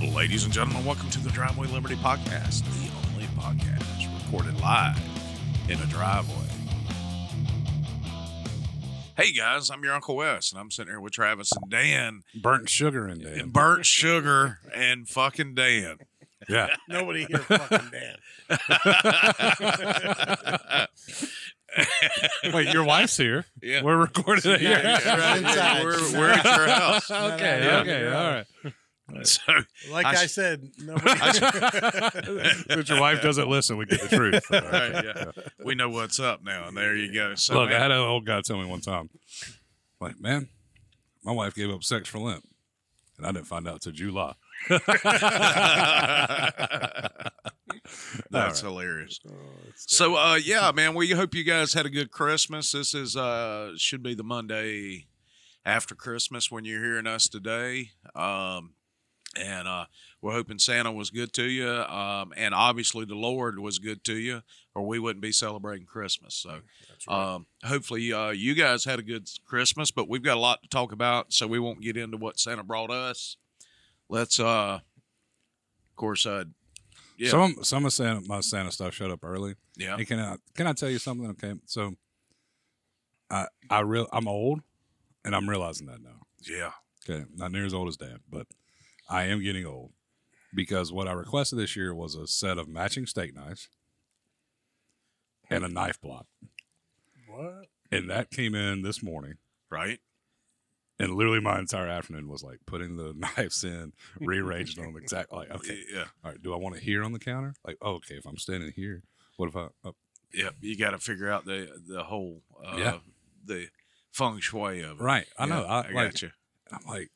Ladies and gentlemen, welcome to the Driveway Liberty Podcast, the only podcast recorded live in a driveway. Hey guys, I'm your Uncle Wes, and I'm sitting here with Travis and Dan, burnt sugar in there. and burnt sugar and fucking Dan. Yeah. Nobody here fucking Dan. Wait, your wife's here. Yeah. We're recording it Yeah, here. yeah, right. Yeah, we're, we're at your house. okay, Yeah. okay, all right. So, Like I said, nobody. Since your wife doesn't listen, we get the truth. All right. right, yeah, we know what's up now, and there you go. So, Look, I had an old guy tell me one time, like, man, my wife gave up sex for Lent, and I didn't find out till July. That's hilarious. So uh yeah, man, we hope you guys had a good Christmas. This is uh should be the Monday after Christmas when you're hearing us today. Um and uh we're hoping Santa was good to you. Um and obviously the Lord was good to you or we wouldn't be celebrating Christmas. So um hopefully uh you guys had a good Christmas, but we've got a lot to talk about, so we won't get into what Santa brought us. Let's uh of course uh yeah. Some some of Santa, my Santa stuff showed up early. yeah. Hey, can I can I tell you something? Okay, so I I real I'm old, and I'm realizing that now. Yeah. Okay, not near as old as Dad, but I am getting old because what I requested this year was a set of matching steak knives and a knife block, what? and that came in this morning. Right? And literally, my entire afternoon was like putting the knives in, rearranging them exactly. Like, okay, Yeah. all right. Do I want it here on the counter? Like, oh, okay. If I'm standing here, what if I? Oh, Yeah, you got to figure out the the whole uh, Yeah. the feng shui of it. right. I Yeah, know. I, I like, got you. I'm like,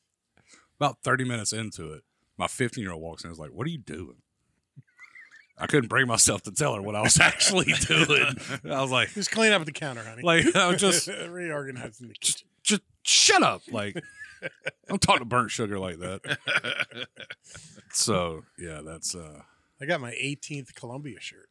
about 30 minutes into it, my 15 year old walks in and is like, What are you doing? I couldn't bring myself to tell her what I was actually doing. I was like, Just clean up at the counter, honey. like I was just, reorganizing the kitchen. just shut up. Like, don't talk to burnt sugar like that. So yeah, that's uh I got my 18th Columbia shirt.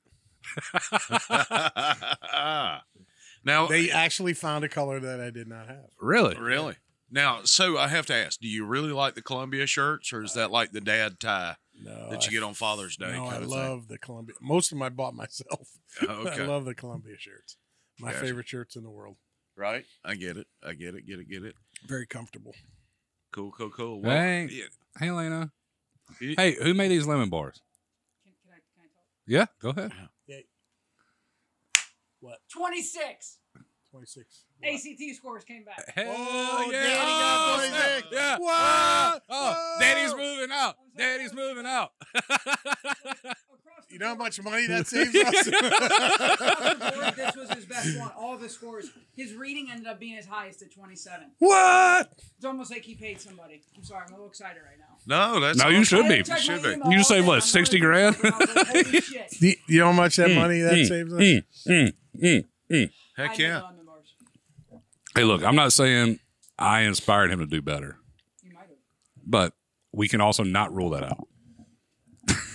now, They actually found a color that I did not have. really really now, so I have to ask: Do you really like the Columbia shirts, or is uh, that like the dad tie No, that you I- get on Father's Day? No, I of love the Columbia. Most of them I bought myself. Oh, okay, I love the Columbia shirts. My Gotcha. favorite shirts in the world. right? I get it. I get it. Get it. Get it. Very comfortable. Cool. Cool. Cool. Hey. yeah, Hey Lena. You- Hey, who made these lemon bars? Can, can I, can I talk? Yeah, go ahead. What? 26 26. ACT scores came back. Hell Oh, yeah. Daddy got Oh, 26. snap. Yeah. What? Oh, oh, Whoa. Daddy's moving out. Daddy's moving out. You know how much money that saves us? across the board, this was his best one. All the scores. His reading ended up being his highest at 27. what? It's almost like he paid somebody. I'm sorry, I'm a little excited right now. No, that's No, you should be. You Should be. You say what, 60 grand? confident. I was like, Holy shit. Do you, you know how much that Mm, money that saves us? Mm, mm, mm. heck yeah. Know lemon bars. Hey, look, I'm not saying I inspired him to do better, You might have. but we can also not rule that out.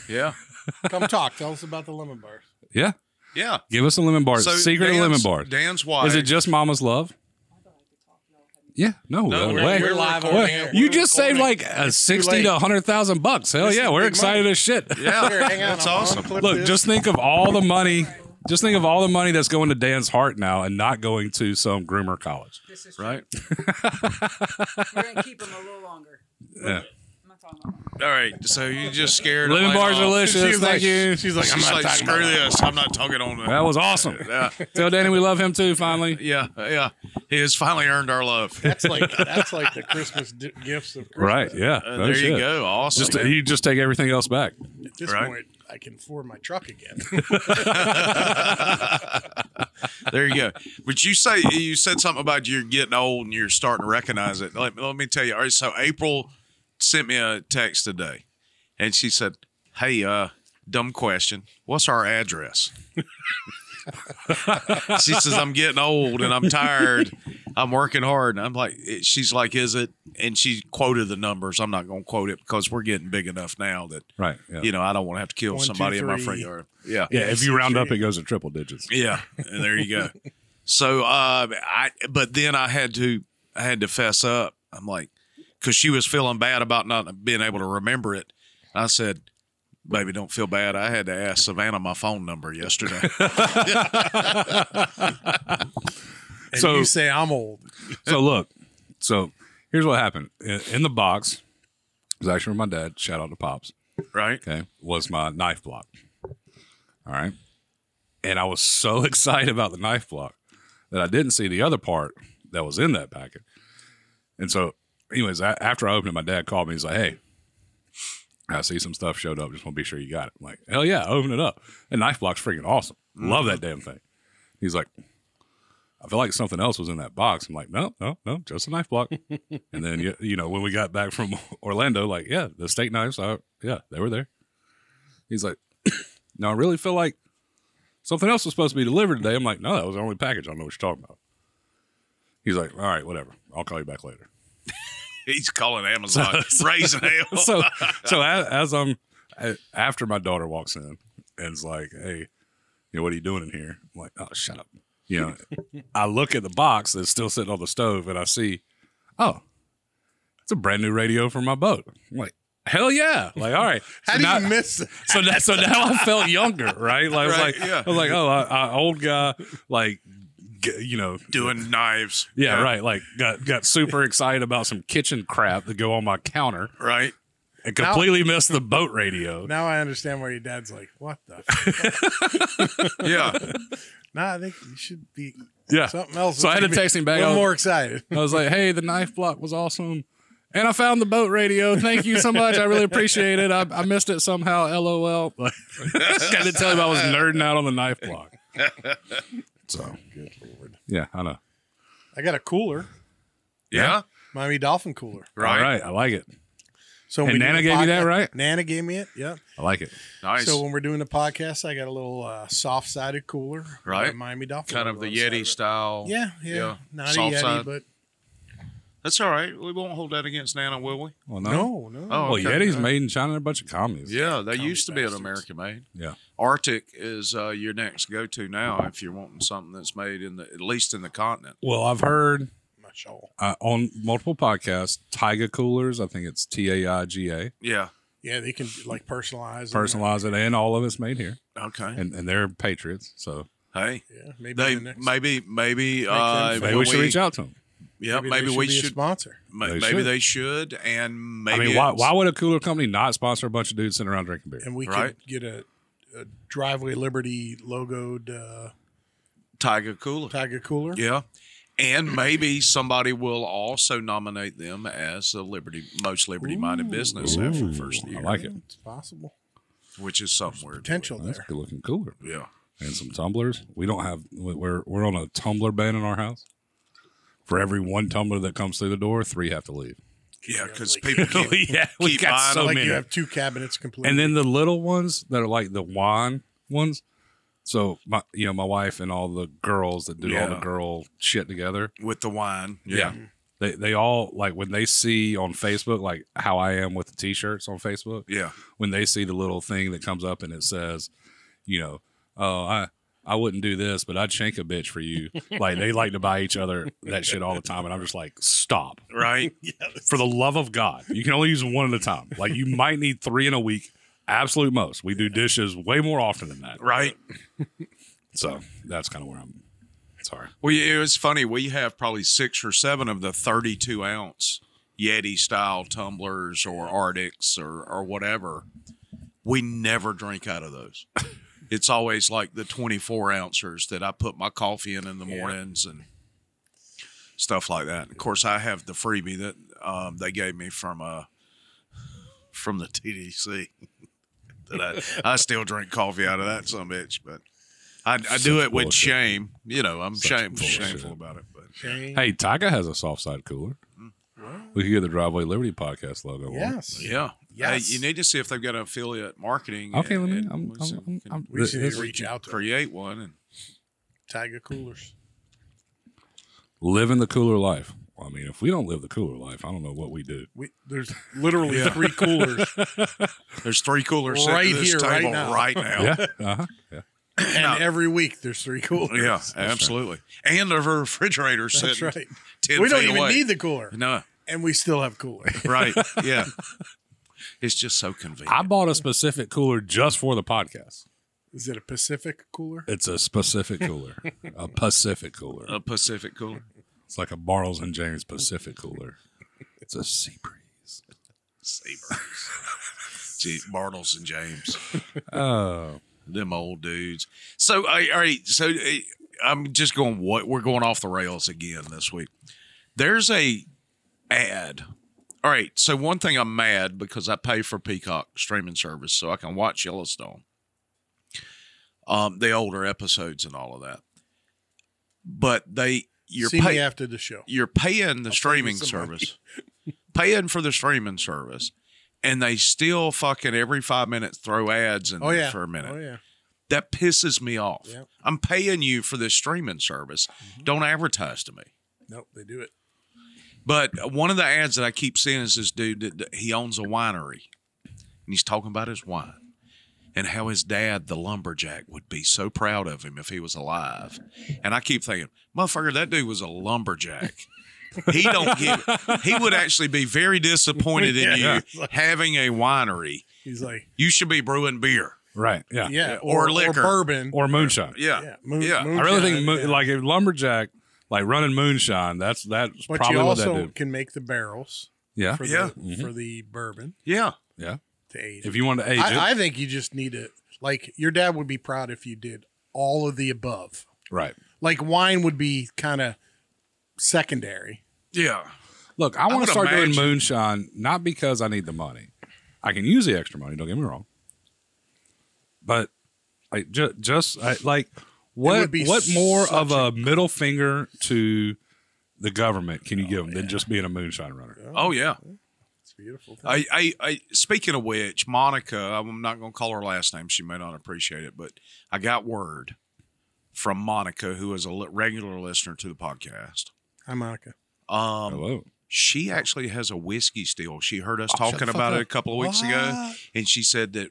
Yeah. Come talk. Tell us about the lemon bars. Yeah. Yeah. Give us a lemon bar. So Secret Dan's, lemon bar. Dan's wife. Is it just mama's love? I thought I could talk. Y'all had me. Yeah. No, No, no we're- way. we're live recording on it. air. you We're just saved recording. like a 60 late. to 100,000 bucks. Hell This yeah. We're big excited money. as shit. Yeah. Here, hang on. That's I'll awesome. unclip Look, this. just think of all the money. Just think of all the money that's going to Dan's heart now and not going to some groomer college. This is true. Right. We're going to keep him a little longer. Yeah. I'm not talking about All right. So you just scared. Lemon Lemon bars are delicious. She's Thank like, you. She's like, I'm She's not like, talking screw about that. this. I'm not talking on That the. was awesome. Yeah. Tell Danny we love him too, finally. Yeah. Yeah. He has finally earned our love. That's like that's like the Christmas di- gifts of Christmas. Right. Yeah. Uh, No there you go. Awesome. Just you just take everything else back. At this Right. point, I can afford my truck again. there you go. But you say you said something about you're getting old and you're starting to recognize it. Let, let me tell you. All right, so April sent me a text today, and she said, "Hey, uh, dumb question. What's our address?" she says, "I'm getting old and I'm tired. I'm working hard." And I'm like, she's like, "Is it?" And she quoted the numbers. I'm not going to quote it because we're getting big enough now that Right. Yeah. you know I don't want to have to kill One, somebody somebody in my front yard. Yeah. yeah. If you round up, it goes to triple digits. Yeah, and there you go. so, uh, I but then I had to I had to fess up. I'm like, because she was feeling bad about not being able to remember it, I said, "Baby, don't feel bad. I had to ask Savannah my phone number yesterday." And So- you say I'm old. so look, so here's what happened in, in the box. It was actually from my dad. Shout out to pops. right? Okay, was my knife block. All right, and I was so excited about the knife block that I didn't see the other part that was in that packet. And so, anyways, a- after I opened it, my dad called me. He's like, "Hey, I see some stuff showed up. Just want to be sure you got it." I'm like, "Hell yeah, open it up." And knife block's freaking awesome. Love that mm-hmm. damn thing. He's like, I feel like something else was in that box. I'm like, no, no, no, just a knife block. and then you, you know, when we got back from Orlando, like, yeah, the steak knives, I, yeah, they were there. He's like, no, I really feel like something else was supposed to be delivered today. I'm like, no, that was the only package. I don't know what you're talking about. He's like, all right, whatever. I'll call you back later. He's calling Amazon, raising hell. so so as, as I'm after my daughter walks in and is like, "Hey, you know what are you doing in here?" I'm like, "Oh, shut up." You know, I look at the box that's still sitting on the stove and I see, oh, it's a brand new radio for my boat. I'm like, hell yeah! Like, all right. How So do now- you miss it? so that, so now I felt younger, right? Like, I was like, yeah. I was like, oh, I, I, old guy, like, g- you know, Doing knives. yeah, right. Like, got got super excited about some kitchen crap that go on my counter Right. and completely missed the boat radio. Now I understand why your dad's like, what the? F-? Yeah. nah, I think you should be Yeah. something else. So I had to Make text him back. I little was, more excited. I was like, "Hey, the knife block was awesome, and I found the boat radio. Thank you so much. I really appreciate it. I, I missed it somehow. LOL." Like, got to tell him I was nerding out on the knife block. So Good lord. yeah, I know. I got a cooler, Yeah. Miami Dolphin cooler. Right. All right, I like it. So And we do Nana the gave you that, podcast- right? Nana gave me it. Yeah. I like it. Nice. So when we're doing the podcast, I got a little uh, soft-sided cooler, with Right. Miami Dolphin, kind of logo the on the side Yeti it. style. Yeah, yeah, Yeah. not Soft a Yeti, side. but That's all right. We won't hold that against Nana, will we? Well, no. no, no. Oh, Well, okay. Yeti's made in China. They're a bunch of commies. Yeah, they Commie used to be an. American made. Yeah. Arctic is uh, your next go to now if you're wanting something that's made in the at least in the continent. Well, I've heard uh, on multiple podcasts, Taiga coolers. I think it's T A I G A. Yeah. Yeah, they can like personalize. Personalize it, and all of it's made here, Okay. and and they're patriots. So hey, Yeah, maybe they the next, maybe maybe them uh, famous. maybe when we should reach out to them. Yeah, maybe, maybe, they we be a should. sponsor. ma- They maybe should. they should, and maybe I mean, why, why would a cooler company not sponsor a bunch of dudes sitting around drinking beer? and we Right. could get a, a driveway Liberty logoed uh, Tiger Cooler? Tiger cooler. Yeah. And maybe somebody will also nominate them as a liberty most liberty minded business after the first Ooh, I like it. It's possible. which is something we're Potential That's there. good looking cooler. Yeah. And some tumblers. We don't have. We're we're on a tumbler ban in our house. For every one tumbler that comes through the door, three have to leave. Yeah, because like- people keep, yeah, we keep got buying so them. like many. you have two cabinets completely. and then the little ones that are like the wine ones. So my, you know, my wife and all the girls that do all the girl shit together. with the wine. Yeah. Yeah. They they all like when they see on Facebook like how I am with the t-shirts on Facebook. Yeah. when they see the little thing that comes up and it says, you know, oh, I I wouldn't do this, but I'd shank a bitch for you. like they like to buy each other that shit all the time, and I'm just like, stop. Right. For the love of God, you can only use one at a time. Like you might need three in a week, absolute most. We do dishes way more often than that. Right. So that's kind of where I'm. Sorry. Well, it was funny. We have probably six or seven of the 32 ounce Yeti style tumblers or Arctics or, or whatever. We never drink out of those. It's always like the 24 ouncers that I put my coffee in in the mornings and stuff like that. Of course, I have the freebie that um, they gave me from uh, from the TDC. that I, I still drink coffee out of that some bitch, but I, I do it with bullshit. shame. You know, I'm Such shame, bullshit. shameful about it. But Shane. Hey, Taiga has a soft side cooler. We could get the Driveway Liberty podcast logo. on. Yes. yeah, Yes. Hey, you need to see if they've got an affiliate marketing. Okay, let me. and I'm, we I'm, I'm, I'm, We just need this- to reach out to them. create one and tag Tiger coolers. living the cooler life. Well, I mean, if we don't live the cooler life, I don't know what we do. We, there's literally three coolers, there's three coolers sitting Right this here, right now. right now. Yeah, uh-huh. yeah. and every week there's three coolers. Yeah, absolutely. And the refrigerator that's sitting right. 10 We don't even away. need the cooler, No, and we still have cooler. right. Yeah. It's just so convenient. I bought a specific cooler just for the podcast. Is it a Pacific cooler? It's a specific cooler, a Pacific cooler. a Pacific cooler. It's like a Bartles and James Pacific cooler. It's a sea breeze. Sabers. Gee, Bartles and James. Oh, them old dudes. So, I all right. So, uh, I'm just going. What we're going off the rails again this week. There's a ad. All right. So one thing I'm mad because I pay for Peacock streaming service so I can watch Yellowstone, um, the older episodes and all of that. But they you're me after the show. you're paying the you streaming money. service, paying for the streaming service, and they still fucking every five minutes throw ads in Oh there yeah. for a minute Oh yeah. that pisses me off. Yep. I'm paying you for this streaming service. Don't advertise to me. Nope, they do it. But one of the ads that I keep seeing is this dude that that he owns a winery, and he's talking about his wine and how his dad, the lumberjack, would be so proud of him if he was alive. And I keep thinking, motherfucker, that dude was a lumberjack. He don't get. He would actually be very disappointed in Yeah. you having a winery. He's like, You should be brewing beer. right. Yeah. yeah, or liquor. bourbon. Or moonshine. Yeah, yeah, moon, yeah. I really think moonshine, yeah. like a lumberjack, like running moonshine. That's that's But probably you what that also did. can make the barrels Yeah. for Yeah. the mm-hmm. for the bourbon yeah. Yeah. to age. If it. you want to age it, I, I think you just need to like your dad would be proud if you did all of the above. right. Like wine would be kind of secondary. Yeah. Look, I want to start doing moonshine not because I need the money. I can use the extra money. Don't get me wrong. But I just just I, like what would be what more of such a middle finger to the government can you give them than just being a moonshine runner? Oh yeah. It's beautiful. Thing. I, I, I speaking of which, Monica, I'm not going to call her last name. She may not appreciate it, but I got word from Monica, who is a regular listener to the podcast. Hi, Monica. Um, Hello. she actually has a whiskey still. She heard us Oh, talking about it a couple of weeks ago, and she said that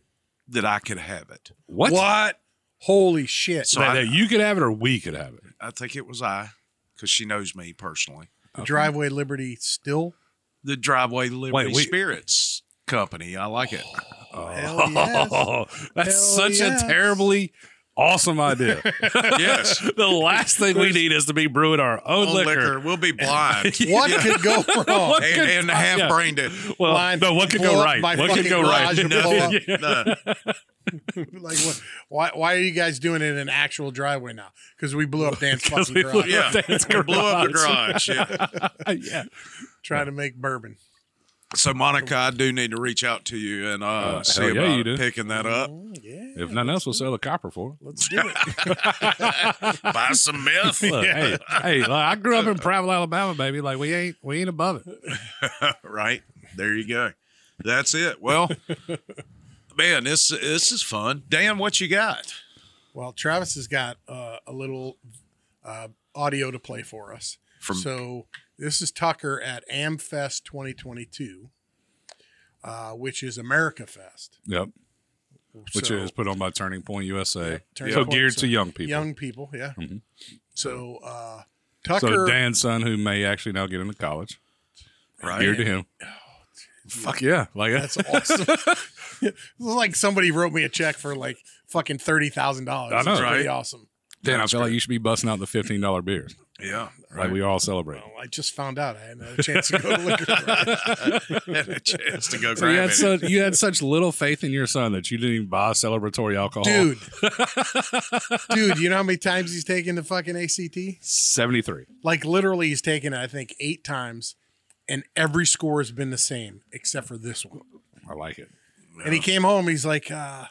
that I could have it. What? What? Holy shit! So that, I- you could have it or we could have it. I think it was I, because she knows me personally. The driveway Liberty still. The Driveway Liberty we- Spirits Company. I like it. Oh, hell yes. Oh, that's Hell such yes. a terribly awesome idea. yes. the last thing we need is to be brewing our own On liquor. liquor. We'll be blind. What could go wrong? and, and half Yeah. it. dead. Well, Line no, what could go right? my What could go right? garage and blow up. No. like what? Why? Why are you guys doing it in an actual driveway now? Because we blew up Dan's fucking garage. Yeah. Dan's We blew up the garage. garage. Yeah. yeah. Trying to make bourbon. So Monica, I do need to reach out to you and uh, see yeah, about you do. picking that up. Oh, yeah. If nothing else, we'll sell the copper for. it. Let's do it. Buy some meth. Look, hey, hey, look, I grew up in Prattville, Alabama, baby. Like we ain't, we ain't above it. right there, you go. That's it. Well, man, this this is fun. Dan, what you got? Well, Travis has got uh, a little uh, audio to play for us. From so this is Tucker at AmFest 2022, uh, which is America Fest. Yep. Which So- is put on by Turning Point USA. Turning so Point, geared so to young people. Young people, yeah. Mhm. So uh, so Dan's son, who may actually now get into college, right. geared to him. Fuck yeah! Like that's awesome. it's like somebody wrote me a check for like fucking thirty thousand dollars. I know, pretty right? awesome. Dan, I feel like you should be busting out the fifteen dollar beers. Yeah. Like we all celebrate. Well, I just found out I hadn't a chance to go to liquor. store. Had a chance to go So you had it. such you had such little faith in your son that you didn't even buy celebratory alcohol. Dude, dude, you know how many times he's taken the fucking ACT? seventy three. Like literally, he's taken it I think eight times, and every score has been the same except for this one. I like it. And he came home, he's like, uh,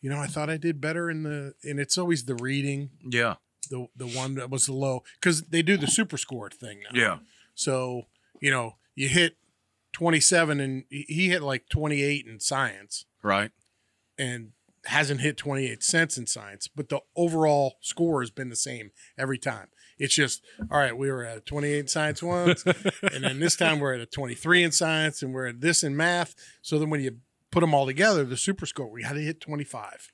you know, I thought I did better in the, and it's always the reading, Yeah. The the one that was the low, because they do the super score thing now. Yeah. So you know, you hit twenty seven, and he hit like twenty eight in science. Right. and hasn't hit 28 cents in science, but the overall score has been the same every time. It's just, all right, we were at a 28 in science once, and then this time we're at a 23 in science, and we're at this in math. So then when you put them all together, the super score, we had to hit 25.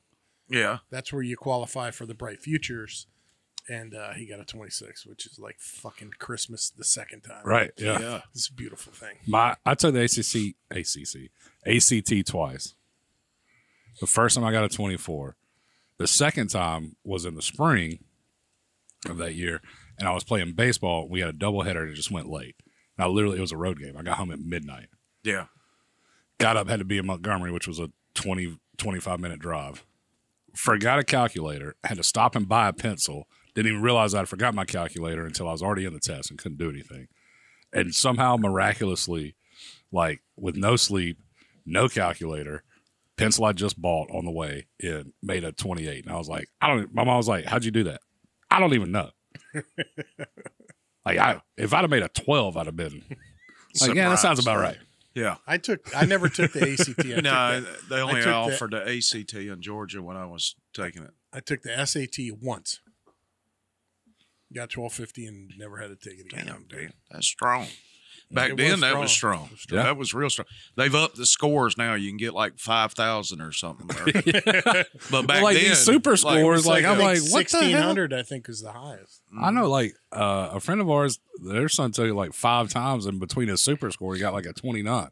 Yeah. That's where you qualify for the Bright Futures and uh, he got a 26, which is like fucking Christmas the second time. Right. Yeah. Yeah. It's a beautiful thing. My I took the ACC ACC ACT twice. The first time I got a 24. The second time was in the spring of that year, and I was playing baseball. We had a doubleheader that just went late. I literally, it was a road game. I got home at midnight. Yeah. Got up, had to be in Montgomery, which was a 20, 25 minute drive. Forgot a calculator, had to stop and buy a pencil. Didn't even realize I'd forgot my calculator until I was already in the test and couldn't do anything. And somehow, miraculously, like with no sleep, no calculator, pencil I just bought on the way in made a 28. And I was like, I don't, my mom was like, how'd you do that? I don't even know. like, I, if I'd have made a 12, I'd have been like, yeah, that sounds about right. Yeah. I took. I never took the ACT. I No, the, they only took the- offered the ACT in Georgia when I was taking it. I took the SAT once. Got 1250 and never had to take it again. Damn, dude, that's strong. Back It then, was that was strong. strong. Yeah. That was real strong. They've upped the scores now. You can get like five thousand or something. Or- but back like then, these super scores, like, I'm like, what the hell? 1600, I think, is the highest. I know, like uh, a friend of ours, their son took it like five times, and between his super score, he got like a twenty nine.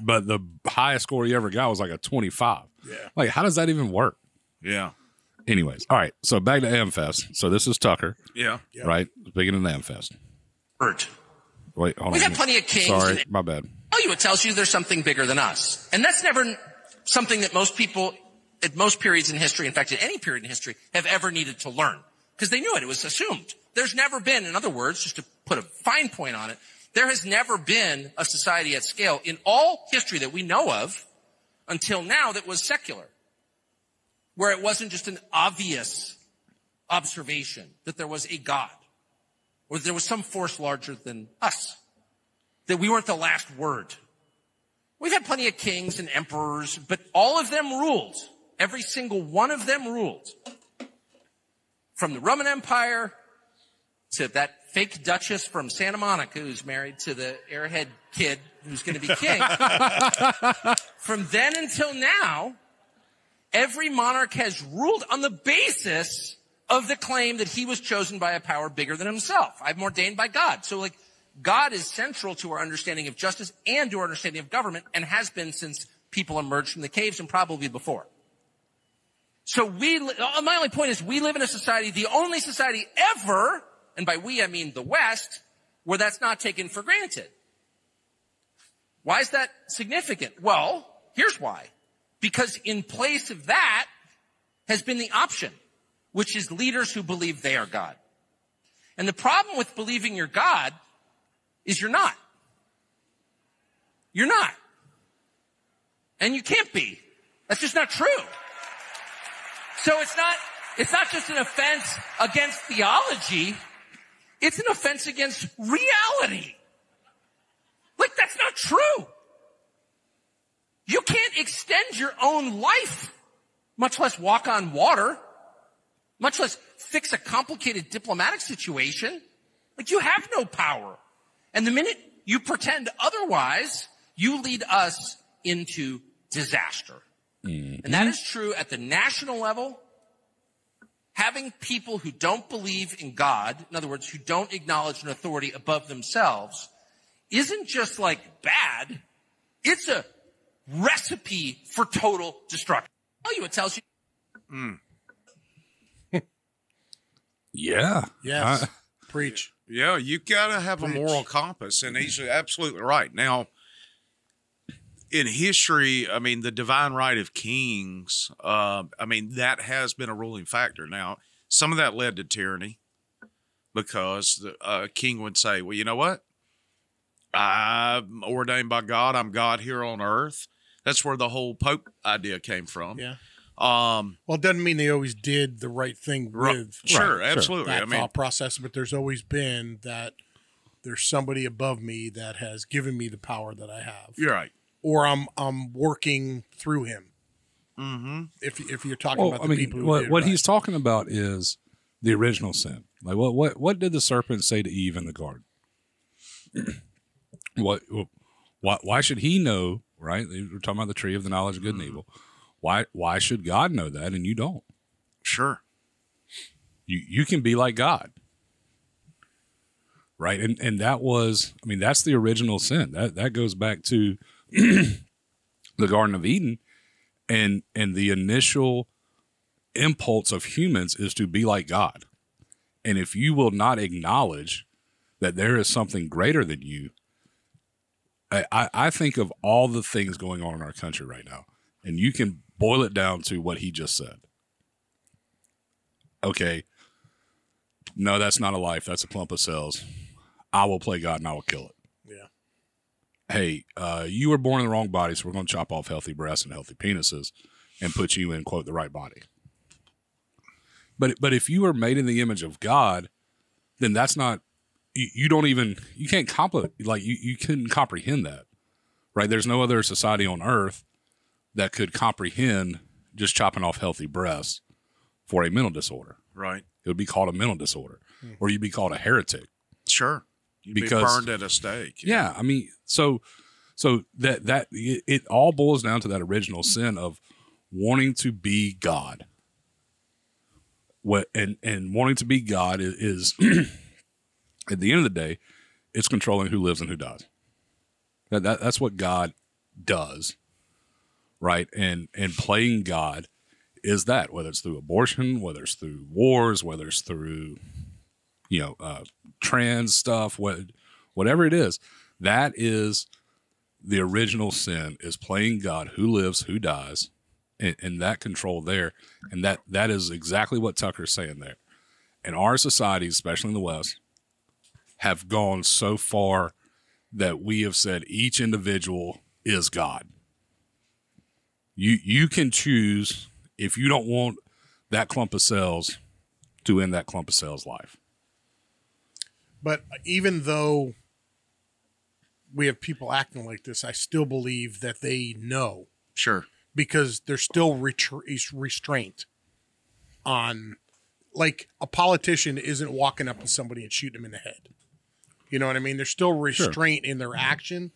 But the highest score he ever got was like a twenty five. Yeah. Like, how does that even work? yeah, Anyways, all right. So back to Amfest. So this is Tucker, yeah. Yeah. right? Speaking of Amfest. word. Wait, hold We on. got plenty of kings. Sorry, and- my bad. Oh, tell you, it tells you there's something bigger than us. And that's never something that most people at most periods in history, in fact, at any period in history, have ever needed to learn. Because they knew it. It was assumed. There's never been, in other words, just to put a fine point on it, there has never been a society at scale in all history that we know of until now that was secular. Where it wasn't just an obvious observation that there was a God or that there was some force larger than us that we weren't the last word. We've had plenty of kings and emperors, but all of them ruled. Every single one of them ruled. From the Roman Empire to that fake duchess from Santa Monica who's married to the airhead kid who's going to be king. from then until now, every monarch has ruled on the basis of the claim that he was chosen by a power bigger than himself. I'm ordained by God. So like, God is central to our understanding of justice and to our understanding of government and has been since people emerged from the caves and probably before. So we, uh, my only point is we live in a society, the only society ever, and by we I mean the West, where that's not taken for granted. Why is that significant? Well, here's why. Because in place of that has been the option, which is leaders who believe they are God. And the problem with believing you're God is you're not. You're not. And you can't be. That's just not true. So it's not, it's not just an offense against theology. It's an offense against reality. Like that's not true. You can't extend your own life, much less walk on water, much less fix a complicated diplomatic situation. Like you have no power. And the minute you pretend otherwise, you lead us into disaster. Mm-hmm. And that is true at the national level. Having people who don't believe in God, in other words, who don't acknowledge an authority above themselves, isn't just like bad. It's a recipe for total destruction. Tell you, it tells you Yeah. Yes. I- Preach. Yeah, you got to have a moral compass, and he's absolutely right. Now, in history, I mean, the divine right of kings, uh, I mean, that has been a ruling factor. Now, some of that led to tyranny because the uh, king would say, well, you know what? I'm ordained by God. I'm God here on earth. That's where the whole Pope idea came from. Yeah. Um, Well, it doesn't mean they always did the right thing ru- with sure, sure. absolutely. that I mean, thought process, but there's always been that there's somebody above me that has given me the power that I have, you're right. or I'm I'm working through him. Mm-hmm. If if you're talking Well, about I the mean, people what, did what right. he's talking about is the original sin. Like, what what what did the serpent say to Eve in the garden? what why why should he know? Right, we're talking about the tree of the knowledge of good and mm-hmm. evil. Why why should God know that and you don't? Sure. You you can be like God. Right? And and that was I mean that's the original sin. That that goes back to the Garden of Eden and and the initial impulse of humans is to be like God. And if you will not acknowledge that there is something greater than you, I, I, I think of all the things going on in our country right now, and you can boil it down to what he just said. Okay, no, that's not a life. That's a clump of cells. I will play God and I will kill it. Yeah. Hey, uh, you were born in the wrong body, so we're going to chop off healthy breasts and healthy penises and put you in quote the right body. But but if you are made in the image of God, then that's not you, you don't even you can't compl- like you you couldn't comprehend that. Right? There's no other society on earth that could comprehend just chopping off healthy breasts for a mental disorder. Right. It would be called a mental disorder, hmm. or you'd be called a heretic. Sure. You'd be Because- burned at a stake. Yeah, I mean, so so that that it, it all boils down to that original sin of wanting to be God. What and and wanting to be God is, is at the end of the day, it's controlling who lives and who dies. That, that that's what God does, right? And and playing God is that whether it's through abortion, whether it's through wars, whether it's through you know uh, trans stuff, what whatever it is, that is the original sin is playing God who lives, who dies, and, and that control there. And that that is exactly what Tucker's saying there. And our society, especially in the West, have gone so far that we have said each individual is God. You you can choose if you don't want that clump of cells to end that clump of cells life. But even though we have people acting like this, I still believe that they know Sure. because there's still retr- is restraint on, like a politician isn't walking up to somebody and shooting them in the head. You know what I mean? There's still restraint in their action.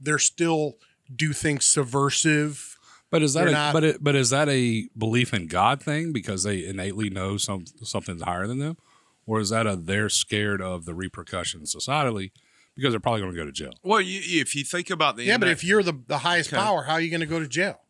They're still do things subversive. But is that They're a, not- but it, but is that a belief in God thing because they innately know some something's higher than them, or is that a they're scared of the repercussions societally because they're probably going to go to jail? Well, you, if you think about the Yeah, but if you're the, the highest Okay. power, how are you going to go to jail?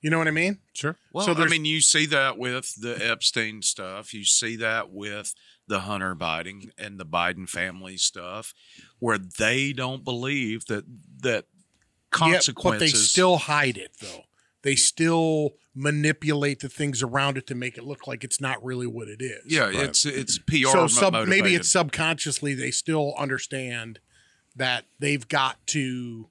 You know what I mean? Sure. Well, So I mean, you see that with the Epstein stuff. You see that with the Hunter Biden and the Biden family stuff, where they don't believe that that Yeah, consequences. but they still hide it though. They still manipulate the things around it to make it look like it's not really what it is. yeah, it's it's PR. so mo- sub, maybe it's subconsciously they still understand that they've got to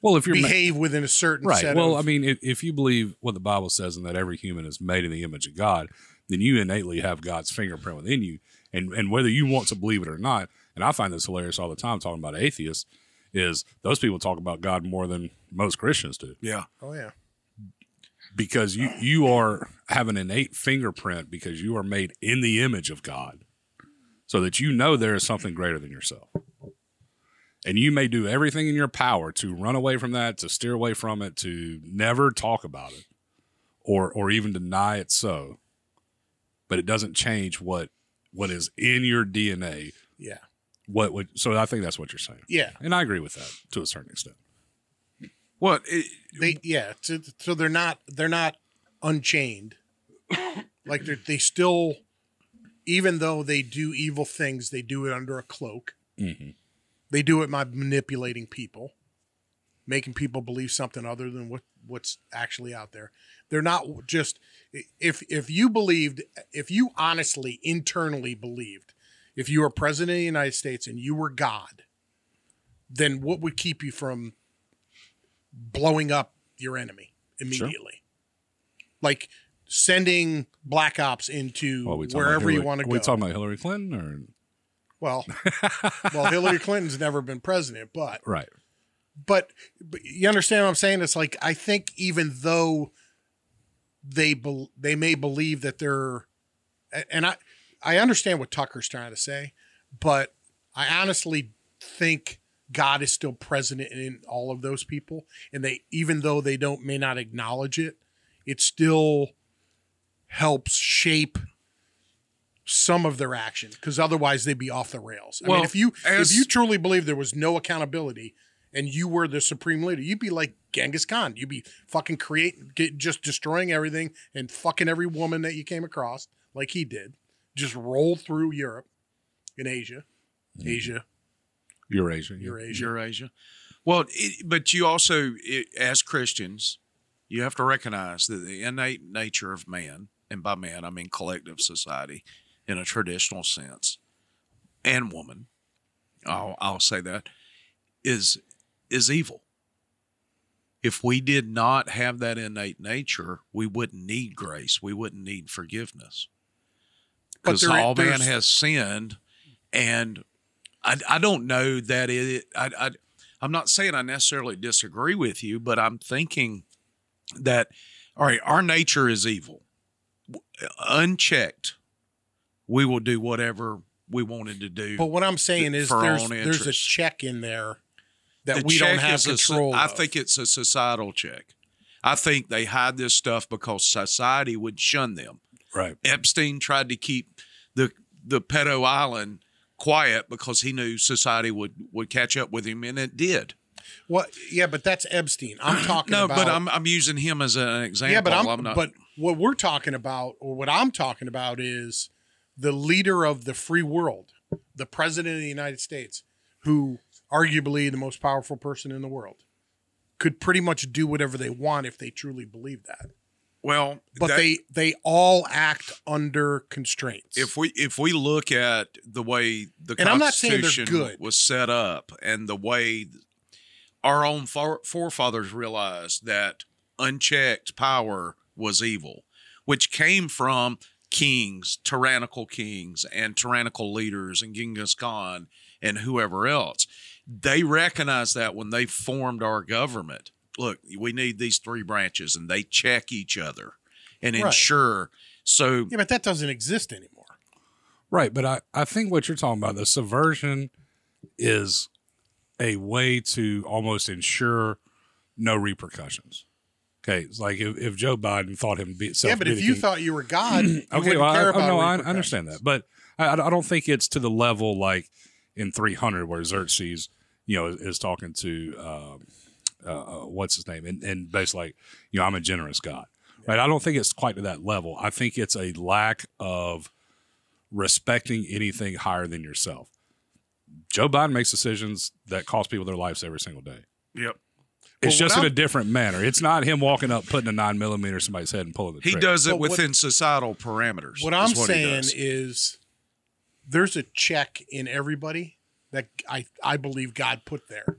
Well, if you're ma- behave within a certain right, set well, of I mean, if, if you believe what the Bible says and that every human is made in the image of God, then you innately have God's fingerprint within you, and and whether you want to believe it or not. And I find this hilarious all the time talking about atheists. Is those people talk about God more than most Christians do? yeah. oh yeah. because you you are have an innate fingerprint because you are made in the image of God, so that you know there is something greater than yourself, and you may do everything in your power to run away from that, to steer away from it, to never talk about it, or or even deny it so. But it doesn't change what what is in your DNA. Yeah. What would so I think that's what you're saying, Yeah. and I agree with that to a certain extent. What? It, They yeah, so, so they're not they're not unchained. like they they still even though they do evil things, they do it under a cloak. Mhm. They do it by manipulating people, making people believe something other than what what's actually out there. They're not just if if you believed if you honestly internally believed if you were president of the United States and you were God, then what would keep you from blowing up your enemy immediately? Like sending black ops into Well, we wherever you want to go. We talking about Hillary Clinton or well, well, Hillary Clinton's never been president, but right? but, but you understand what I'm saying? It's like I think even though they bel they may believe that they're, and I I understand what Tucker's trying to say, but I honestly think God is still present in all of those people, and they even though they don't may not acknowledge it, it still helps shape some of their action because otherwise they'd be off the rails. I Well, mean, if you as- if you truly believe there was no accountability and you were the supreme leader, you'd be like Genghis Khan. You'd be fucking create get, just destroying everything and fucking every woman that you came across like he did. Just roll through Europe and Asia, mm-hmm. Asia, Eurasia. Eurasia. Eurasia. Well, it, but you also, it, as Christians, you have to recognize that the innate nature of man, and by man I mean collective society, in a traditional sense, and woman, I'll, I'll say that is is evil. If we did not have that innate nature, we wouldn't need grace. We wouldn't need forgiveness. Because all man has sinned, and I, I don't know that it. I, I I'm not saying I necessarily disagree with you, but I'm thinking that all right, our nature is evil. Unchecked, we will do whatever we wanted to do. But what I'm saying is there's there's a check in there that The we don't have is a so- control. I think it's a societal check. I think they hide this stuff because society would shun them. Right. Epstein tried to keep the the pedo island quiet because he knew society would would catch up with him, and it did. What? Yeah, but that's Epstein. I'm talking No, about. but I'm I'm using him as an example. yeah, but I'm, not. but what we're talking about, or what I'm talking about, is the leader of the free world, the president of the United States, who arguably the most powerful person in the world, could pretty much do whatever they want if they truly believe that. well, But that- they they all act under constraints. if we if we look at the way the And I'm not saying Constitution was set up and the way our own forefathers realized that unchecked power was evil, which came from kings, tyrannical kings, and tyrannical leaders, and Genghis Khan and whoever else. They recognize that when they formed our government. Look, we need these three branches, and they check each other and Right. ensure. So yeah, but that doesn't exist anymore. Right, but I, I think what you're talking about, the subversion is a way to almost ensure no repercussions. Okay, it's like if, if Joe Biden thought him be Yeah, but if you thought you were God, you okay, well, I, care I, about no, I understand that, but I, I don't think it's to the level like in 300 where Xerxes, you know, is, is talking to um, uh, uh, what's his name, and, and basically, like, you know, I'm a generous God, right? I don't think it's quite to that level. I think it's a lack of respecting anything higher than yourself. Joe Biden makes decisions that cost people their lives every single day. Yep. It's Well, just in a I'm- different manner. It's not him walking up, putting a nine millimeter in somebody's head and pulling the He trigger. does it But what- within societal parameters. What I'm he saying is there's a check in everybody that I I believe God put there.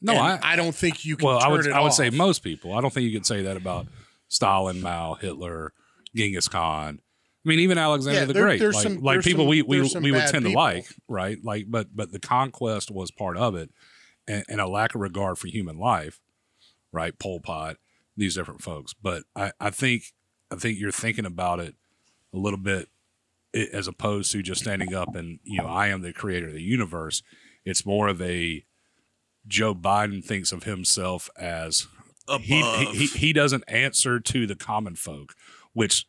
No, I, I don't think you can. well, I would it I would off. say most people. I don't think you could say that about Stalin, Mao, Hitler, Genghis Khan. I mean, even Alexander Yeah, the there- Great. like, some- like people some- we we, we would tend to like, right? Like, but but the conquest was part of it, and, and a lack of regard for human life, right? Pol Pot, these different folks. But I I think I think you're thinking about it a little bit as opposed to just standing up and you know I am the creator of the universe. It's more of a Joe Biden thinks of himself as he, Above. he he doesn't answer to the common folk, which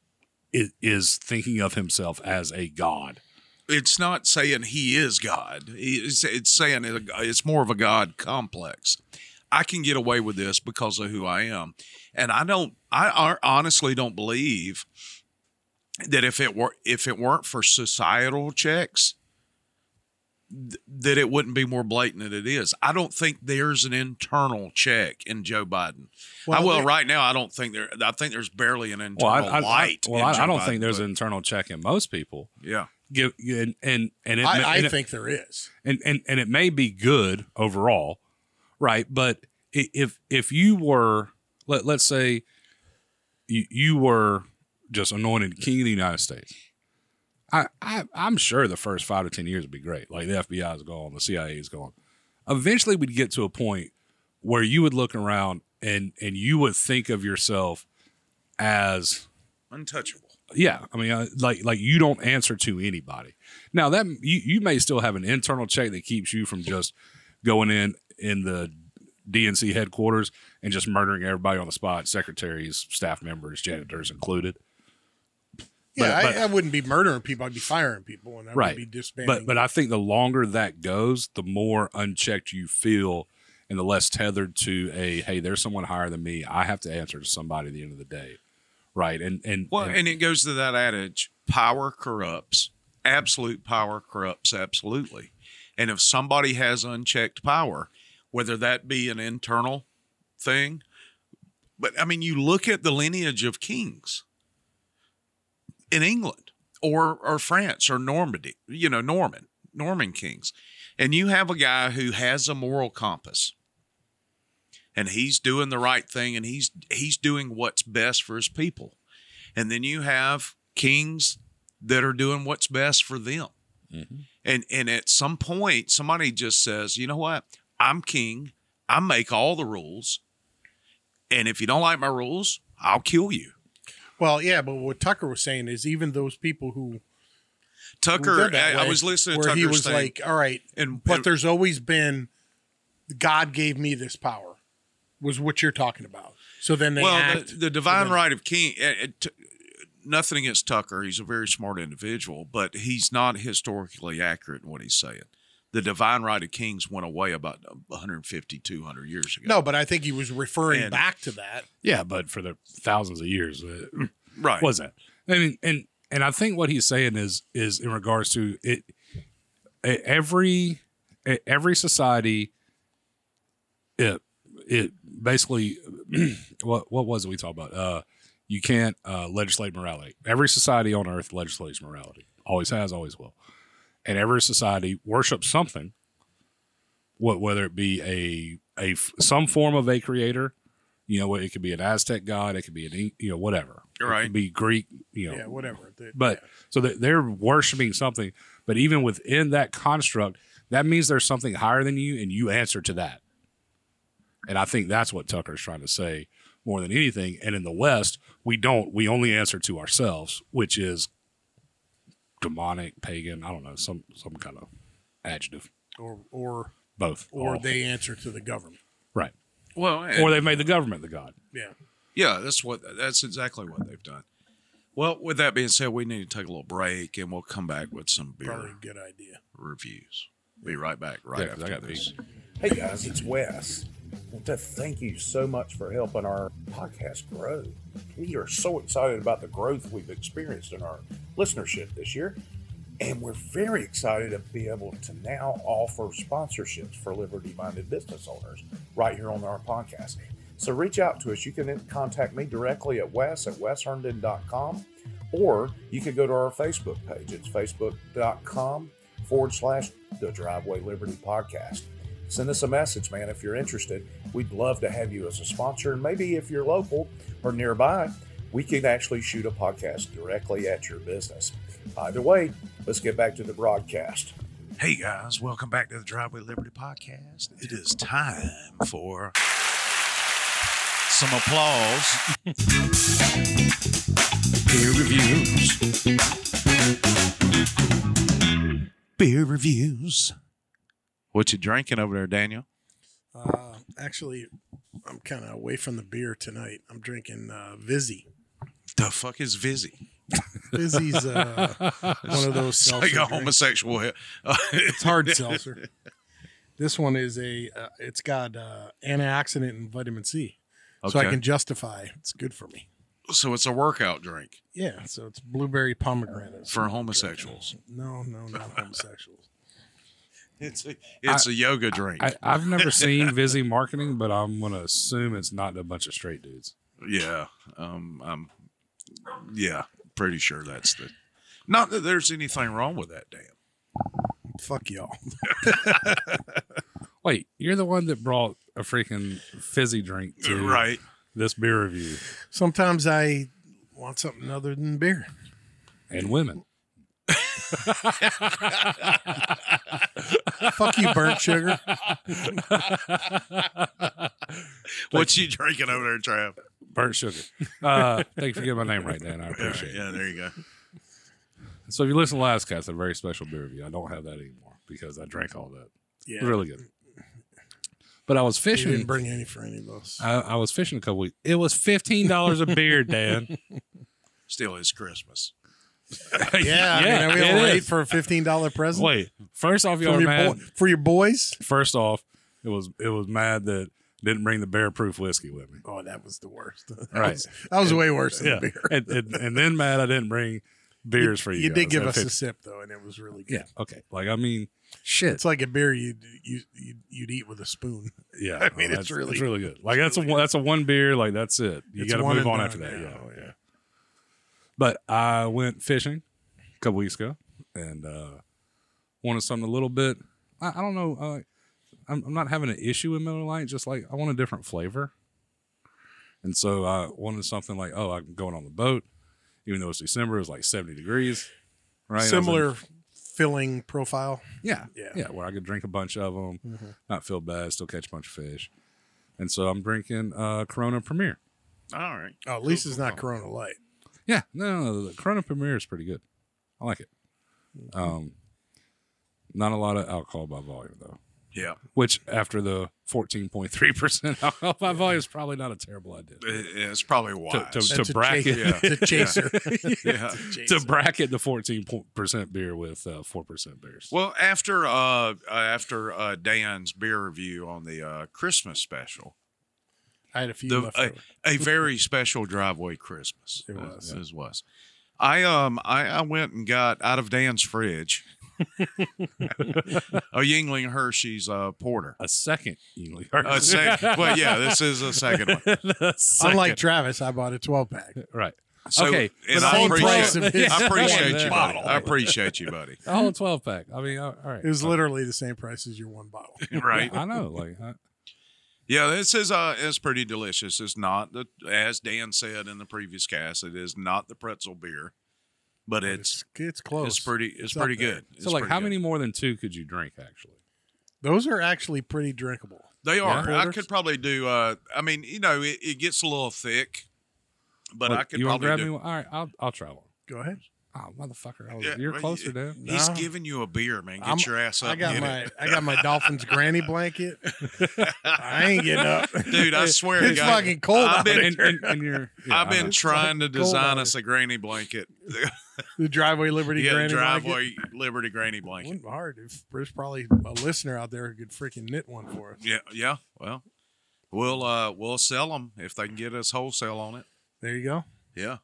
is, is thinking of himself as a god. it's not saying he is God. It's, it's saying it's more of a God complex. I can get away with this because of who I am, and I don't. I honestly don't believe that if it were if it weren't for societal checks, th- that it wouldn't be more blatant than it is. I don't think there's an internal check in Joe Biden. I Well, well, there- right now I don't think there. I think there's barely an Well, internal I, I, light. well, in I, Joe I don't Biden, think there's but- an internal check in most people. yeah. Give and and and it, I, and I it- think there is. and, and and it may be good overall, right? But if if you were let let's say you you were just anointed king of the United States, I, I I'm sure the first five to ten years would be great. Like the FBI is gone, the CIA is gone. Eventually, we'd get to a point where you would look around and and you would think of yourself as Untouchable. yeah, I mean, uh, like like you don't answer to anybody. Now that you you may still have an internal check that keeps you from just going in in the DNC headquarters and just murdering everybody on the spot, secretaries, staff members, janitors included. Yeah, but- I, I wouldn't be murdering people. I'd be firing people, and I Right. would be disbanding. But but I think the longer that goes, the more unchecked you feel, and the less tethered to a hey, there's someone higher than me. I have to answer to somebody at the end of the day, right? And and Well, and- and it goes to that adage: power corrupts. Absolute power corrupts absolutely. And if somebody has unchecked power, whether that be an internal thing, but I mean, you look at the lineage of kings in England or or France or Normandy, you know, Norman, Norman kings, and you have a guy who has a moral compass. And he's doing the right thing and he's he's doing what's best for his people. And then you have kings that are doing what's best for them. Mm-hmm. And and at some point somebody just says you know what? I'm king. I make all the rules. And if you don't like my rules i'll kill you well, yeah, but what Tucker was saying is even those people who tucker did that I, I was listening to where he was thing, like, "All right," and but and- there's always been God gave me this power. Was what you're talking about. So then they well act. the, the divine then- right of king eh, eh, it, it- nothing against tucker he's a very smart individual but he's not historically accurate in what he's saying the divine right of kings went away about 150 200 years ago no, but I think he was referring And- back to that. yeah, but for the thousands of years, it right was that. I mean, and and I think what he's saying is is in regards to it. Every every society, it it basically what what was it we talked about? Uh, you can't uh, legislate morality. Every society on earth legislates morality. Always has, always will. And every society worships something. What whether it be a a some form of a creator, you know, it could be an Aztec god, it could be an you know whatever, It Right. could be Greek, you know, Yeah, whatever. The- but so that they're worshiping something. But even within that construct, that means there's something higher than you, and you answer to that. And I think that's what Tucker's trying to say more than anything. And in the West, we don't. We only answer to ourselves, which is demonic, pagan. I don't know some some kind of adjective. or or Both. or All. they answer to the government. right. well Or they've made the government the god. Yeah. Yeah, that's what that's exactly what they've done. Well, with that being said, we need to take a little break and we'll come back with some beer Probably a good idea. reviews. Be right back right Yeah, 'cause I after got this. Hey guys, it's Wes. I want to thank you so much for helping our podcast grow. We are so excited about the growth we've experienced in our listenership this year. And we're very excited to be able to now offer sponsorships for liberty minded business owners right here on our podcast. So reach out to us. You can contact me directly at wes at wesherndon.com or you can go to our Facebook page. It's facebook.com forward slash the Driveway Liberty Podcast. Send us a message, man, if you're interested. We'd love to have you as a sponsor. And maybe if you're local or nearby, we can actually shoot a podcast directly at your business. Either way, let's get back to the broadcast. Hey guys, welcome back to the Driveway Liberty Podcast. It is time for some applause. Beer reviews. Beer reviews. What you drinking over there, Daniel? Uh, actually, I'm kind of away from the beer tonight. I'm drinking uh, Vizzy. The fuck is Vizzy? Vizzy's uh, one of those It's seltzer like a homosexual. It's hard seltzer. This one is a. Uh, it's got uh, antioxidant and vitamin C, so I Okay. can justify it's good for me. so it's a workout drink Yeah, so it's blueberry pomegranate for homosexuals. No, no, not homosexuals. It's a, it's a yoga drink. I, I've never seen Vizzy marketing, but I'm gonna assume it's not a bunch of straight dudes. Yeah. Um, I'm, yeah, pretty sure that's the. Not that there's anything wrong with that, damn. Fuck y'all. Wait, you're the one that brought a freaking fizzy drink to Right. this beer review Sometimes I want something other than beer. and women. Fuck you, burnt sugar. What you drinking over there, Trav? Burnt sugar. Uh, thank you for getting my name right, Dan. I Yeah, appreciate it. yeah, there you go. So if you listen to last cast, a very special beer review. I don't have that anymore because I drank all that. Yeah, really good. But I was you fishing. didn't bring any for any of us. I, I was fishing a couple weeks. It was fifteen dollars a beer, Dan. Still is Christmas. Yeah, I mean, are we it all ready is. for a fifteen dollar present? Wait, first off, y'all are mad. boy, for your boys. First off, it was it was mad that didn't bring the bear proof whiskey with me. Oh, that was the worst. That Right. was, that was way worse than Yeah, beer. and, and, and then mad I didn't bring beers for you. You did give us a sip though, and it was really good. Yeah. Okay. Like I mean, shit. It's like a beer you you you'd, you'd eat with a spoon. Yeah. I mean, oh, no, it's really- it's really good. Like that's a one, that's a one beer. Like that's it. You got to move on done after that. Yeah. Oh, yeah. But I went fishing a couple weeks ago and uh, wanted something a little bit. I, I don't know. Uh, I'm, I'm not having an issue with Miller Lite. Just like I want a different flavor. And so I wanted something like, oh, I'm going on the boat, even though it's December, it's like 70 degrees. Right. I was in- Similar filling profile. yeah, Yeah. yeah, where I could drink a bunch of them, not feel bad, still catch a bunch of fish. And so I'm drinking uh, Corona Premier. All right. Oh, at least it's not Corona Light. Yeah, no, no, no, the Corona Premier is pretty good. I like it. Um, not a lot of alcohol by volume though. Yeah. Which after the 14.3% alcohol by volume is probably not a terrible idea. It- It's probably wise. To, to, That's to a bracket chaser. It's a chaser. yeah. to bracket the 14% beer with uh, 4% beers. Well, after uh, uh after uh, Dan's beer review on the uh, Christmas special, I had a few the, left a, a very special driveway Christmas. It uh, was. It was. I um I, I went and got out of Dan's fridge a Yuengling Hershey's uh, porter. a second Yuengling. A sec- well, yeah, this is a second one. Second- Unlike Travis, I bought a 12 pack. right. So, Okay, and the I whole appreciate, price of his I appreciate you, buddy. bottle. I appreciate you, buddy. A whole 12 pack. I mean, all all right. It was literally the same price as your one bottle. Right? I know. Like, I, Yeah, this is uh, it's pretty delicious. It's not the as Dan said in the previous cast. It is not the pretzel beer, but it's It's it's close. it's pretty it's, It's pretty there. good. It's so, like, how good. many more than two could you drink, actually? Those are actually pretty drinkable. They are. I could probably do. uh I mean, you know, it, it gets a little thick, but Look, I could you want to probably grab do. me one? All right, I'll, I'll try one. Go ahead. Oh, motherfucker. I was, Yeah, you're closer, yeah. dude. He's giving you a beer, man. Get I'm- your ass up. I got my it. I got my Dolphins granny blanket. I ain't getting up, dude. I swear to It's God, fucking cold I've been, And, and, and you're, yeah, I've been trying to design us a granny blanket. the driveway Liberty yeah, granny driveway blanket. Liberty granny blanket. Wouldn't be hard. If there's probably a listener out there who could freaking knit one for us. Yeah, yeah. Well, we'll uh we'll sell them if they can get us wholesale on it. There you go. Yeah.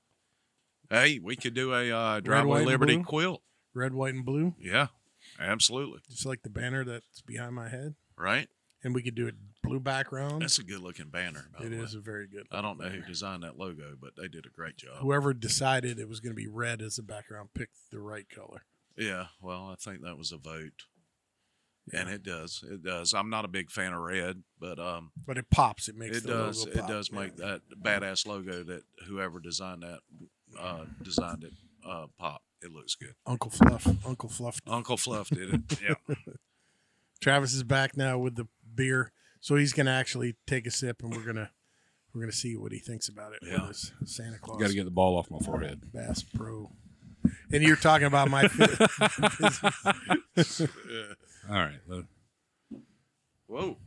Hey, we could do a uh, driveway white, Liberty quilt. Red, white, and blue, Yeah, absolutely. just like the banner that's behind my head. Right. And we could do it blue background. That's a good looking banner. By It the way. is a very good. I don't know who designed that logo, but they did a great job. Whoever decided it was going to be red as a background picked the right color. Yeah. Well, I think that was a vote, and it does. It does. I'm not a big fan of red, but um, But it pops. It makes it the does. logo It pop. does Yeah. make that badass logo that whoever designed that uh, designed it uh, pop. It looks good. Uncle Fluff. Uncle Fluff. Uncle Fluff did it. Yeah. Travis is back now with the beer, so he's going to actually take a sip, and we're gonna we're gonna see what he thinks about it. Yeah. This Santa Claus Got to get the ball off my forehead. Bass Pro. And you're talking about my. All right. look. Whoa.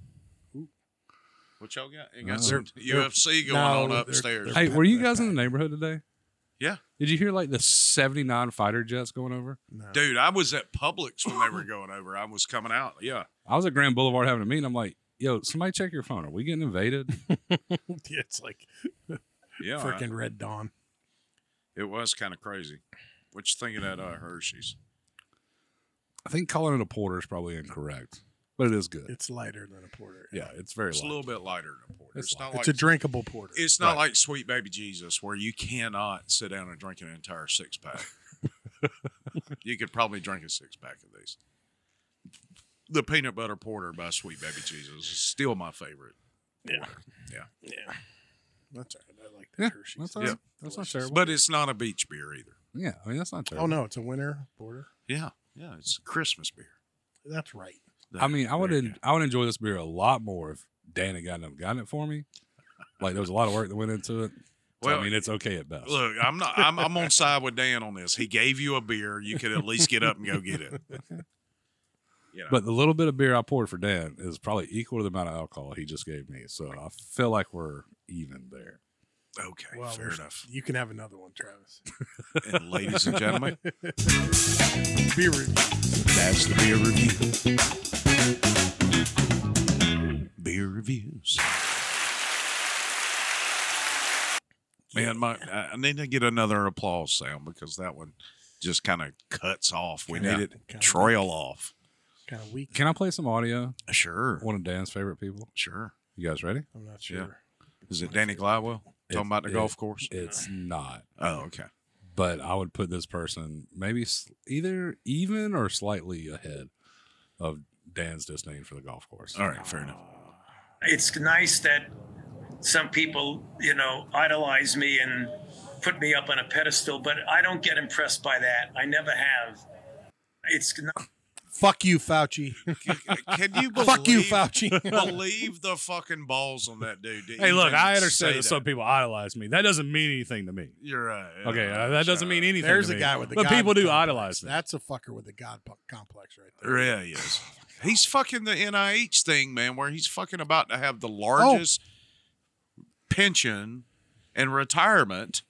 What y'all got? You got Uh, some UFC going no, on upstairs. Hey, were you guys in the neighborhood today? Yeah. Did you hear like the 79 fighter jets going over? No. Dude, I was at Publix when they were going over. I was coming out. Yeah. I was at Grand Boulevard having a meeting. I'm like, yo, somebody check your phone. Are we getting invaded? it's like Yeah. I- freaking Red Dawn. it was kind of crazy. What you think of that uh, Hershey's? I think calling it a porter is probably incorrect, but it is good. It's lighter than a porter. yeah, it's very It's a little bit lighter than a porter. It's It's, not It's like a drinkable porter. it's not Right. like Sweet Baby Jesus where you cannot sit down and drink an entire six pack. you could probably drink a six pack of these. The peanut butter porter by Sweet Baby Jesus is still my favorite. Yeah. Yeah. Yeah. That's all right. I like the Yeah, Hershey's. that's, all Yeah. that's not terrible. But it's not a beach beer either. yeah, I mean that's not oh, terrible. Oh no, it's a winter porter. Yeah. Yeah. It's a Christmas beer. That's right. I mean, I would en- I would enjoy this beer a lot more if Dan had gotten, gotten it for me. Like there was a lot of work that went into it. So, Well, I mean, it's okay at best. Look, I'm not. I'm, I'm on side with Dan on this. He gave you a beer. You could at least get up and go get it. You know, But the little bit of beer I poured for Dan is probably equal to the amount of alcohol he just gave me. So I feel like we're even there. Okay, Well, fair enough. You can have another one, Travis. And ladies and gentlemen, Beer review. that's the beer review. Beer reviews. Man, my I I need to get another applause sound because that one just kind of cuts off. We Kinda- need it kinda trail off. Kind of weak. Can I play some audio? Sure, One of Dan's favorite people. sure. You guys ready? I'm not sure. Is it Danny Glywell It- talking about the it- golf course? It's not. oh, okay. But I would put this person maybe s- either even or slightly ahead of Dan's disdain for the golf course. All right, fair enough. it's nice that some people, you know, idolize me and put me up on a pedestal, but I don't get impressed by that. I never have. It's not. Fuck you, Fauci. Can you believe, Fuck you, Fauci. believe the fucking balls on that dude? to Hey, look, I understand that that. some people idolize me. That doesn't mean anything to me. You're right. Okay, Yeah, uh, that doesn't mean anything. There's to a me. guy with the But God people do complex. idolize me. That's a fucker with the God complex right there. Yeah, he is. He's fucking the NIH thing, man, where he's fucking about to have the Oh. largest pension and retirement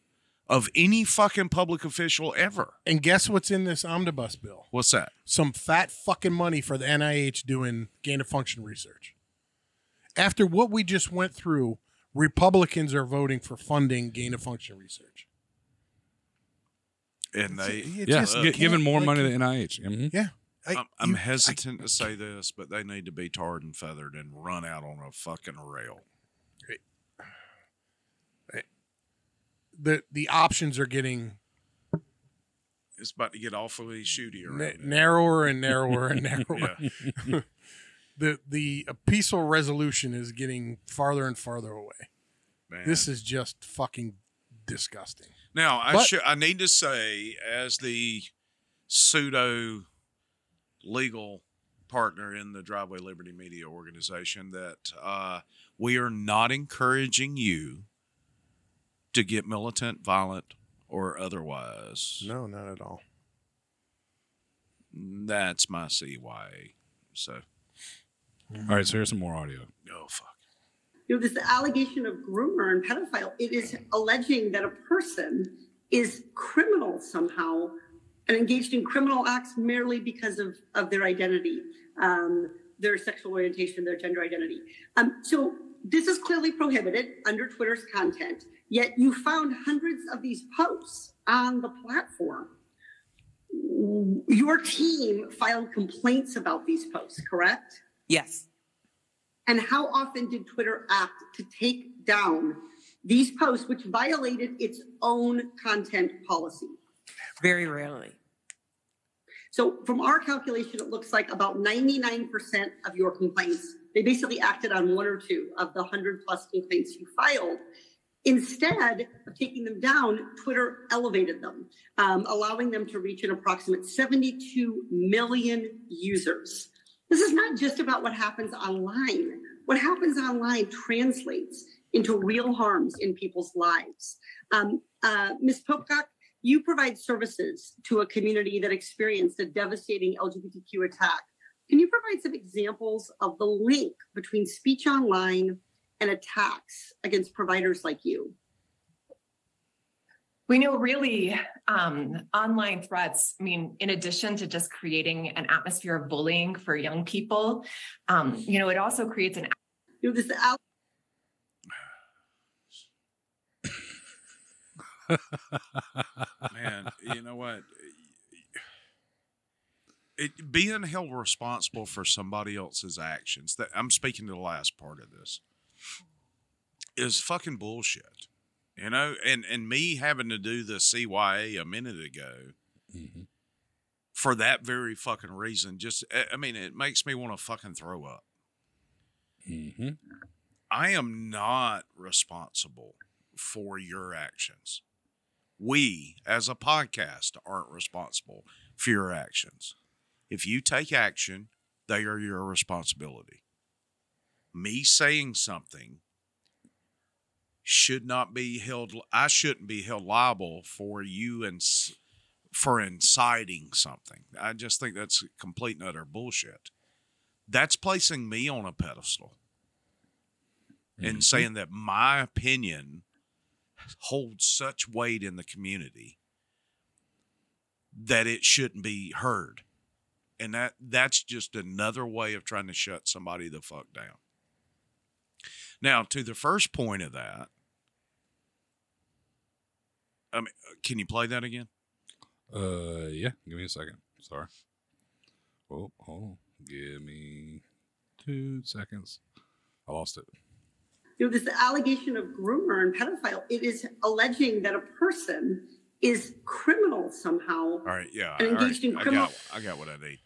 of any fucking public official ever. And guess what's in this omnibus bill? What's that? Some fat fucking money for the NIH doing gain of function research. After what we just went through, Republicans are voting for funding gain of function research. And they, It yeah, just gi- giving more like- money to the NIH. Mhm. Yeah. I- I'm, I'm you- hesitant to say this, but they need to be tarred and feathered and run out on a fucking rail. the the options are getting It's about to get awfully shooty around. na- narrower and narrower and narrower. The the peaceful resolution is getting farther and farther away. Man. This is just fucking disgusting. Now I But- should I need to say as the pseudo legal partner in the Driveway Liberty Media organization that uh, we are not encouraging you to get militant, violent, or otherwise. No, not at all. That's my CYA. So, All right, so here's some more audio. oh fuck. you know, this allegation of groomer and pedophile, it is alleging that a person is criminal somehow and engaged in criminal acts merely because of, of their identity, um, their sexual orientation, their gender identity. Um, so this is clearly prohibited under Twitter's content, yet you found hundreds of these posts on the platform. Your team filed complaints about these posts, correct? Yes. And how often did Twitter act to take down these posts, which violated its own content policy? Very rarely. So, from our calculation, it looks like about 99% of your complaints, they basically acted on one or two of the 100 plus complaints you filed. Instead of taking them down, Twitter elevated them, um, allowing them to reach an approximate 72 million users. This is not just about what happens online. What happens online translates into real harms in people's lives. Um, uh, Ms. Popcock, you provide services to a community that experienced a devastating LGBTQ attack. Can you provide some examples of the link between speech online and attacks against providers like you? We know really um, online threats, I mean, in addition to just creating an atmosphere of bullying for young people, um, you know, it also creates an You know, this al- Man, you know what? It, being held responsible for somebody else's actions, that I'm speaking to the last part of this, is fucking bullshit. You know, and and me having to do the CYA a minute ago for that very fucking reason, just I- I mean, it makes me want to fucking throw up. Mm-hmm. I am not responsible for your actions. We, as a podcast, aren't responsible for your actions. If you take action, they are your responsibility. Me saying something should not be held, I shouldn't be held liable for you and for inciting something. I just think that's complete and utter bullshit. That's placing me on a pedestal and mm-hmm. saying that my opinion holds such weight in the community that it shouldn't be heard. And that that's just another way of trying to shut somebody the fuck down. Now, to the first point of that, I mean, can you play that again? Uh, yeah. Give me a second. Sorry. Oh, hold on. Give me two seconds. I lost it. You know, this allegation of groomer and pedophile, it is alleging that a person is criminal somehow. All right, yeah. And all right, engaged in I criminal- got, I got what I need.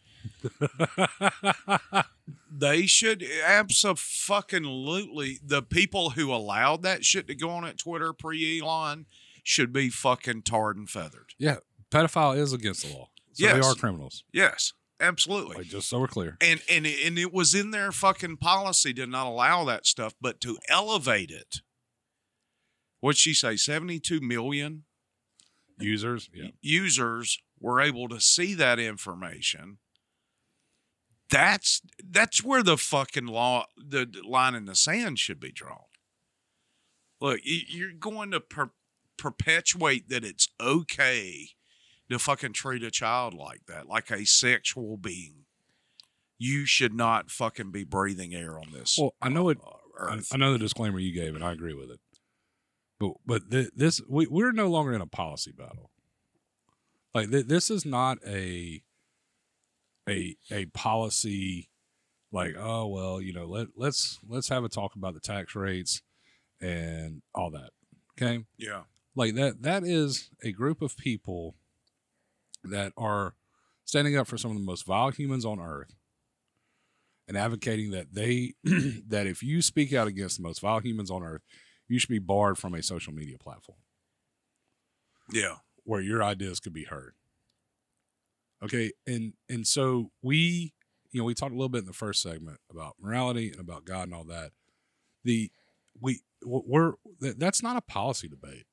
they should absolutely the people who allowed that shit to go on at Twitter pre Elon should be fucking tarred and feathered. Yeah, pedophile is against the law. So they are criminals. Yes, absolutely. Like just so we're clear. And and it- and it was in their fucking policy to not allow that stuff, but to elevate it. What'd she say? Seventy-two million Users, yeah. users were able to see that information. That's that's where the fucking law, the line in the sand should be drawn. Look, you're going to per- perpetuate that it's okay to fucking treat a child like that, like a sexual being. You should not fucking be breathing air on this. Well, I know it. uh, I, earth. I know the disclaimer you gave, and I agree with it. But but th- this we we're no longer in a policy battle. Like th- this is not a a a policy like oh well you know let let's let's have a talk about the tax rates and all that. Okay, yeah. like that that is a group of people that are standing up for some of the most vile humans on earth and advocating that they that if you speak out against the most vile humans on earth you should be barred from a social media platform. Yeah. where your ideas could be heard. Okay and and so we you know we talked a little bit in the first segment about morality and about god and all that. The we we're that's not a policy debate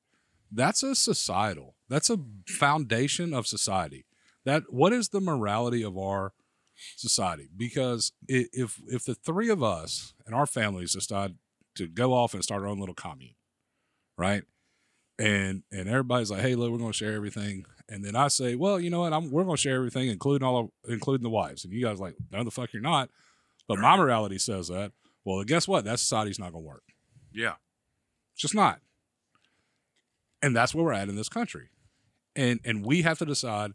that's a societal that's a foundation of society. That what is the morality of our society? Because if if the three of us and our families decide to go off and start our own little commune right? And and everybody's like hey look we're going to share everything. And then i say well you know what? I'm, we're going to share everything including all of, including the wives. And you guys are like no the fuck you're not. But my morality says that well guess what? That society's not going to work. Yeah. it's just not. And that's where we're at in this country. And and we have to decide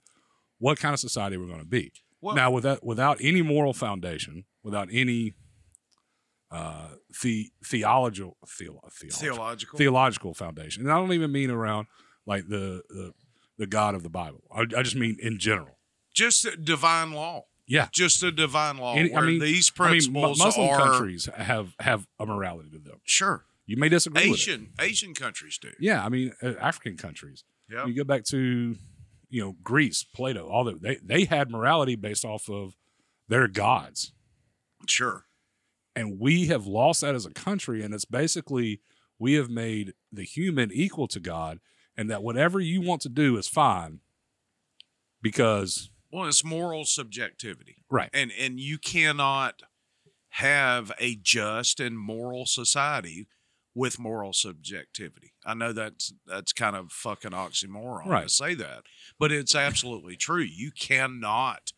what kind of society we're going to be. Well- now without without any moral foundation, without any uh the theological theolo- theological Theological. theological foundation. And I don't even mean around like the the, the God of the Bible. I, I just mean in general. Just divine law. Yeah. Just a divine law. Any- where these principles I mean, Mu- Muslim are countries have have a morality to them. sure. You may disagree. Asian Asian countries do. Yeah, I mean uh, African countries. Yeah. You go back to, you know, Greece, Plato, all that they they had morality based off of their gods, Sure. and we have lost that as a country. And it's basically we have made the human equal to God, and that whatever you want to do is fine, because Well, it's moral subjectivity. right, And and you cannot have a just and moral society with moral subjectivity. I know that's that's kind of fucking oxymoron to say that, but it's absolutely true. You cannot.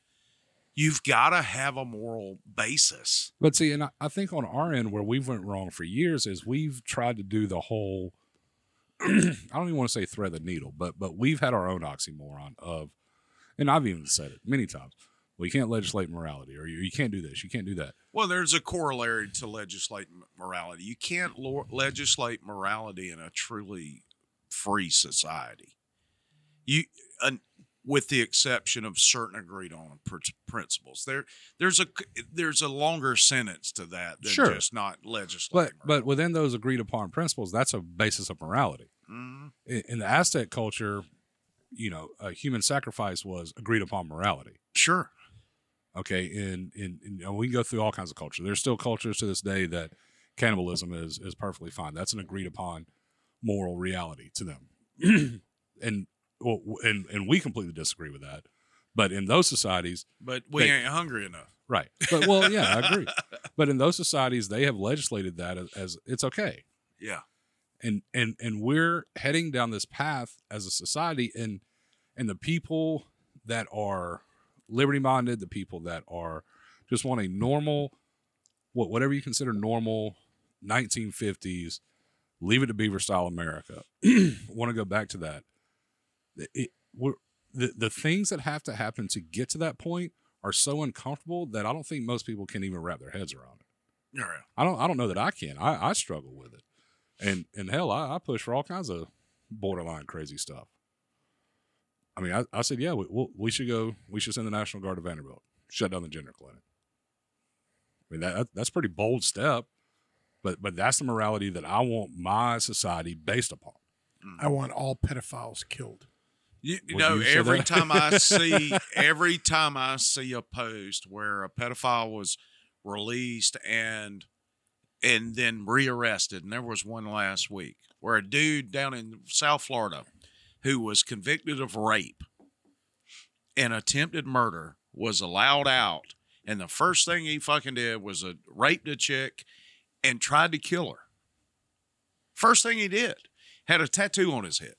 You've got to have a moral basis. But see, and I, I think on our end, where we've went wrong for years is we've tried to do the whole. I don't even want to say thread the needle, but but we've had our own oxymoron of, and I've even said it many times. Well, you can't legislate morality, or you, you can't do this, you can't do that. Well, there's a corollary to legislate morality. You can't lo- legislate morality in a truly free society. You, uh, with the exception of certain agreed on pr- principles, there there's a there's a longer sentence to that than Sure. just not But legislating. but within those agreed upon principles, that's a basis of morality. Mhm. In, in the Aztec culture, you know, a human sacrifice was agreed upon morality. Sure, Okay, and in, in you know, we can go through all kinds of culture. There's still cultures to this day that cannibalism is is perfectly fine. That's an agreed upon moral reality to them, and well, and and we completely disagree with that. But in those societies, but we They- ain't hungry enough. right? But well, yeah, I agree. But in those societies, they have legislated that as, as it's okay. Yeah, and and and we're heading down this path as a society and and the people that are liberty minded the people that are just want a normal what whatever you consider normal 1950s leave it to beaver style america want to go back to that it, we're, the, the things that have to happen to get to that point are so uncomfortable that i don't think most people can even wrap their heads around it oh, Yeah. I don't I don't know that I can. I, I struggle with it. And and hell, I, I push for all kinds of borderline crazy stuff. I mean, I, I said, yeah, we, we'll, we should go. We should send the National Guard to Vanderbilt, shut down the gender clinic. I mean, that that's a pretty bold step, but but that's the morality that I want my society based upon. Mm. I want all pedophiles killed. You, you know, you every that? time I see every time I see a post where a pedophile was released and and then rearrested, and there was one last week where a dude down in South Florida who was convicted of rape and attempted murder was allowed out, and the first thing he fucking did was a raped a chick and tried to kill her. First thing he did had a tattoo on his head.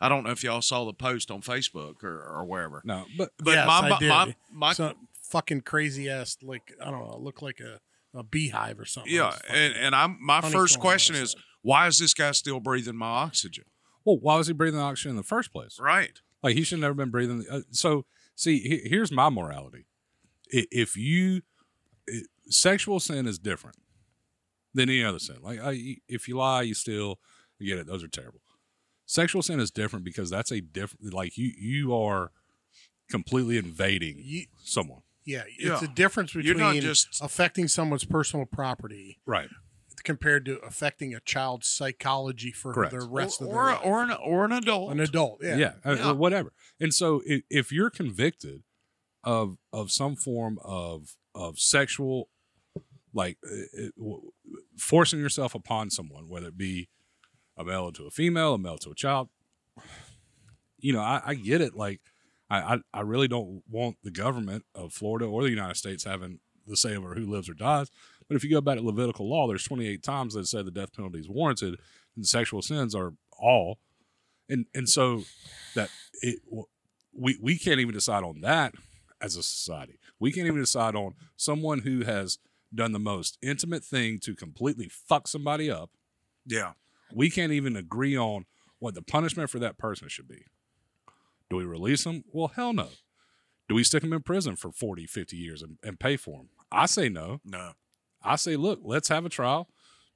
I don't know if y'all saw the post on Facebook or, or wherever. No, but But Yes, my, I did. my, my Some fucking crazy ass, like I don't know, it looked like a, a beehive or something. yeah, and, and I'm my first question is why is this guy still breathing my oxygen? Well, why was he breathing oxygen in the first place? Right. Like he should have never been breathing. Uh, so see, he, here's my morality: if you i sexual sin is different than any other sin. Like I, if you lie, you steal, you get it. Those are terrible. Sexual sin is different because that's a different. Like you, you are completely invading You- someone. yeah, it's Yeah. a difference You're between not just- affecting someone's personal property Right. Compared to affecting a child's psychology for Correct. the rest or, of or, their a- life. or an or an adult. an adult. Yeah, yeah, uh, Yeah. whatever. And so if, if you're convicted of of some form of of sexual like uh, uh, w- forcing yourself upon someone, whether it be a male to a female, a male to a child, you know, I, I get it. Like, I, I I really don't want the government of Florida or the United States having the say over who lives or dies. But if you go back to Levitical law, there's 28 times that say the death penalty is warranted, and sexual sins are all and and so that it we we can't even decide on that as a society. We can't even decide on someone who has done the most intimate thing to completely fuck somebody up. yeah. We can't even agree on what the punishment for that person should be. Do we release them? Well, hell no. Do we stick them in prison for 40, 50 years and, and pay for them? I say no. No. I say, look, let's have a trial.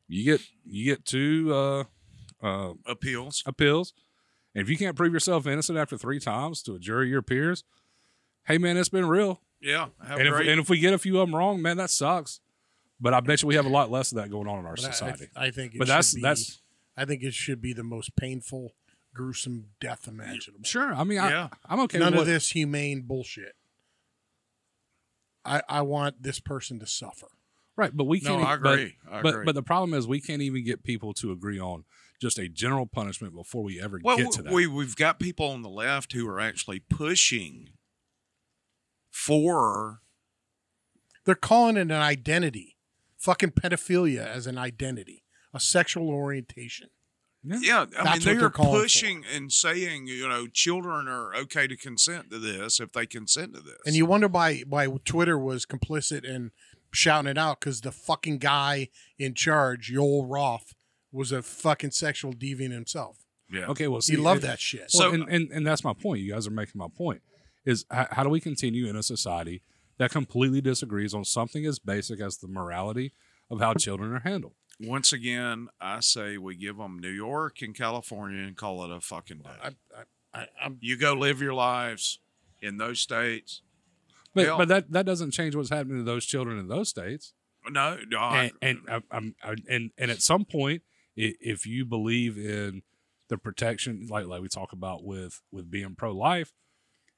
You get you get two uh, uh, Appeals. appeals. And if you can't prove yourself innocent after three times to a jury of your peers, hey man, it's been real. Yeah. Have And if, great. and if we get a few of them wrong, man, that sucks. But I bet you we have a lot less of that going on in our But I- I, society. I think. It but should that's be, that's I think it should be the most painful, gruesome death imaginable. sure. I mean, I, Yeah. I'm okay. None with of what- this humane bullshit. I I want this person to suffer. Right, but we can't. No, I but- agree. I but agree. but the problem is we can't even get people to agree on just a general punishment before we ever well, get to that. we we've got people on the left who are actually pushing for They're calling it an identity. Fucking pedophilia as an identity, a sexual orientation. Yeah, I That's mean what they're they're calling for. pushing and saying, you know, children are okay to consent to this if they consent to this. And you wonder why why Twitter was complicit in shouting it out because the fucking guy in charge, Joel Roth, was a fucking sexual deviant himself. yeah, okay, well, see, he loved it- that shit. Well, So- and, and and that's my point. You guys are making my point. Is how, how do we continue in a society that completely disagrees on something as basic as the morality of how children are handled? Once again, I say we give them New York and California and call it a fucking day. I, I, I, I'm you go live your lives in those states. But Hell- but that that doesn't change what's happening to those children in those states. No, no, I- And and I- I'm I, and and at some point, if you believe in the protection, like like we talk about with with being pro life,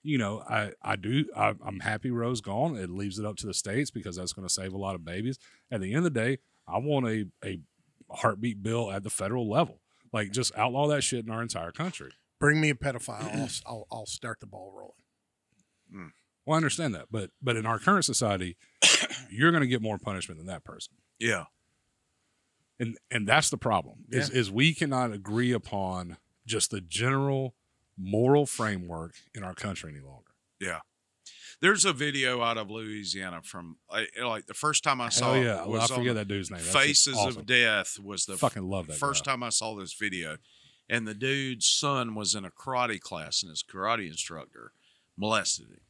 you know, I I do I, I'm happy Roe's gone. It leaves it up to the states because that's going to save a lot of babies. At the end of the day, I want a a heartbeat bill at the federal level. Like just outlaw that shit in our entire country. bring me a pedophile. I'll, I'll I'll start the ball rolling. Hmm. Well, I understand that, but but in our current society, you're going to get more punishment than that person. yeah. and and that's the problem is Yeah. is we cannot agree upon just the general moral framework in our country any longer. Yeah. There's a video out of Louisiana from like, the first time I saw it yeah, was I forget that dude's name. That's Faces awesome. of Death was the Fucking love that first guy. time I saw this video, and the dude's son was in a karate class, and his karate instructor molested him,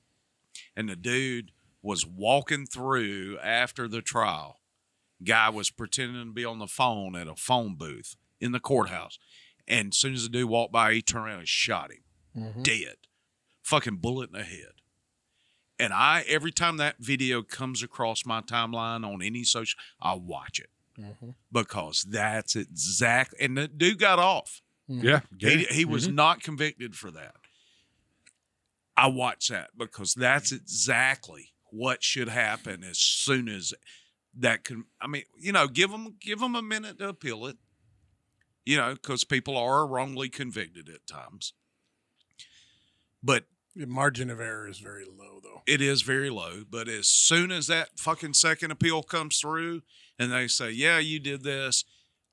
and the dude was walking through after the trial. Guy was pretending to be on the phone at a phone booth in the courthouse, and as soon as the dude walked by, he turned around and shot him Mhm. dead, fucking bullet in the head. And I every time that video comes across my timeline on any social, I watch it Mhm. because that's exact. And the dude got off. Yeah, He, he was Mhm. not convicted for that. I watch that because that's mm-hmm. exactly what should happen as soon as that can. I mean, you know, give them give them a minute to appeal it. You know, because people are wrongly convicted at times. But The margin of error is very low, though. it is very low. But as soon as that fucking second appeal comes through and they say, yeah, you did this,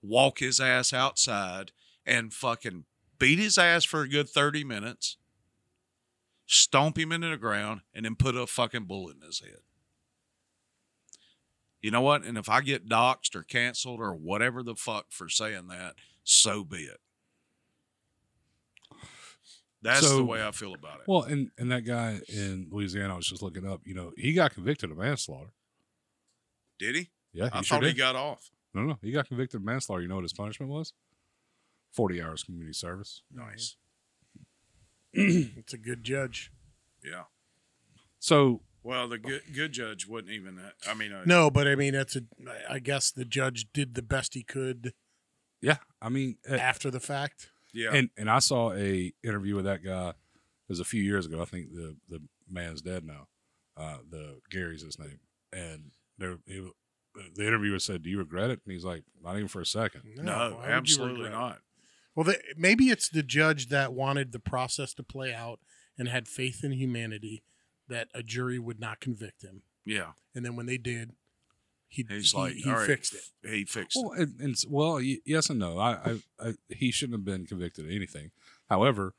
walk his ass outside and fucking beat his ass for a good 30 minutes, stomp him into the ground, and then put a fucking bullet in his head. You know what? And if I get doxxed or canceled or whatever the fuck for saying that, so be it. That's the way I feel about it. Well, and and that guy in Louisiana, I was just looking up. You know, he got convicted of manslaughter. Did he? Yeah, he I sure thought he got off. No, no, he got convicted of manslaughter. You know what his punishment was? Forty hours community service. Nice. it's a good judge. Yeah. So Well, the good good judge wouldn't even. I mean, uh, No, but I mean, that's a. I guess the judge did the best he could yeah, I mean, uh, after the fact. Yeah. and and I saw a interview with that guy. It was a few years ago. I think the the man's dead now. Uh, the Gary's his name, and there he, the interviewer said, "Do you regret it?" And he's like, "Not even for a second. no, why would you absolutely not. Well, the, maybe it's the judge that wanted the process to play out and had faith in humanity that a jury would not convict him. Yeah. And then when they did, he He's he, like, he all right, fixed it. He fixed Well, it. and, and well, yes and no. I, I, I, he shouldn't have been convicted of anything. However,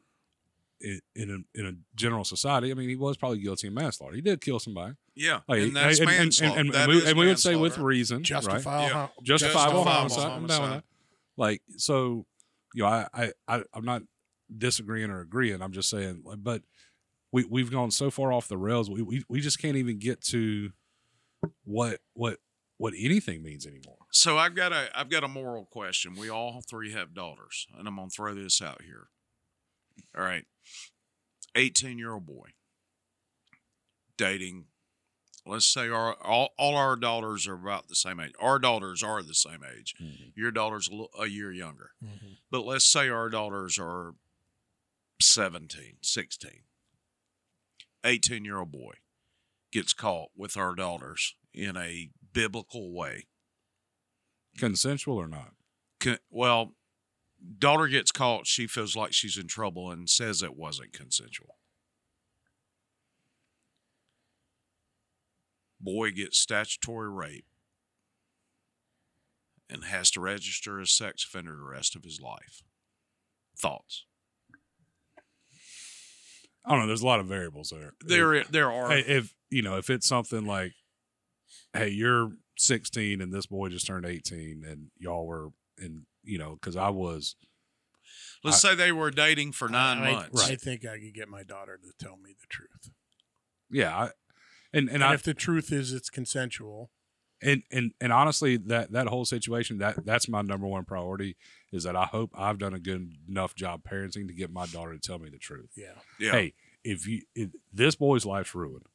i in a in a general society, I mean, he was probably guilty of manslaughter. He did kill somebody. Yeah, Like, and that's and, and, manslaughter. and, and, That we, is and we would say with manslaughter. reason, right? Justifiable, Yeah. hom- justifiable Justifiable homicide. I'm down with homicide. Like so, you know, I, I, I I'm not disagreeing or agreeing. I'm just saying, but we we've gone so far off the rails. We we, we just can't even get to what what what anything means anymore. So I've got a I've got a moral question. We all three have daughters, and I'm gonna throw this out here. All right, eighteen year old boy dating. Let's say our all, all our daughters are about the same age. Our daughters are the same age. Mm-hmm. Your daughter's a, little, a year younger. Mm-hmm. But let's say our daughters are 17, 16. 18 year old boy gets caught with our daughters in a biblical way. Consensual or not? Con- well, daughter gets caught. She feels like she's in trouble and says it wasn't consensual. Boy gets statutory rape and has to register as sex offender the rest of his life. Thoughts? I don't know. There's a lot of variables there. There, there are. Hey, if you know, if it's something like, hey, you're 16 and this boy just turned 18, and y'all were in, you know, because I was. Let's say they were dating for nine I, months. I think I could get my daughter to tell me the truth. Yeah, I, and and, And, I if the truth is it's consensual, and and and honestly, that that whole situation that that's my number one priority is that I hope I've done a good enough job parenting to get my daughter to tell me the truth. yeah. Yeah. Hey, if you if this boy's life's ruined,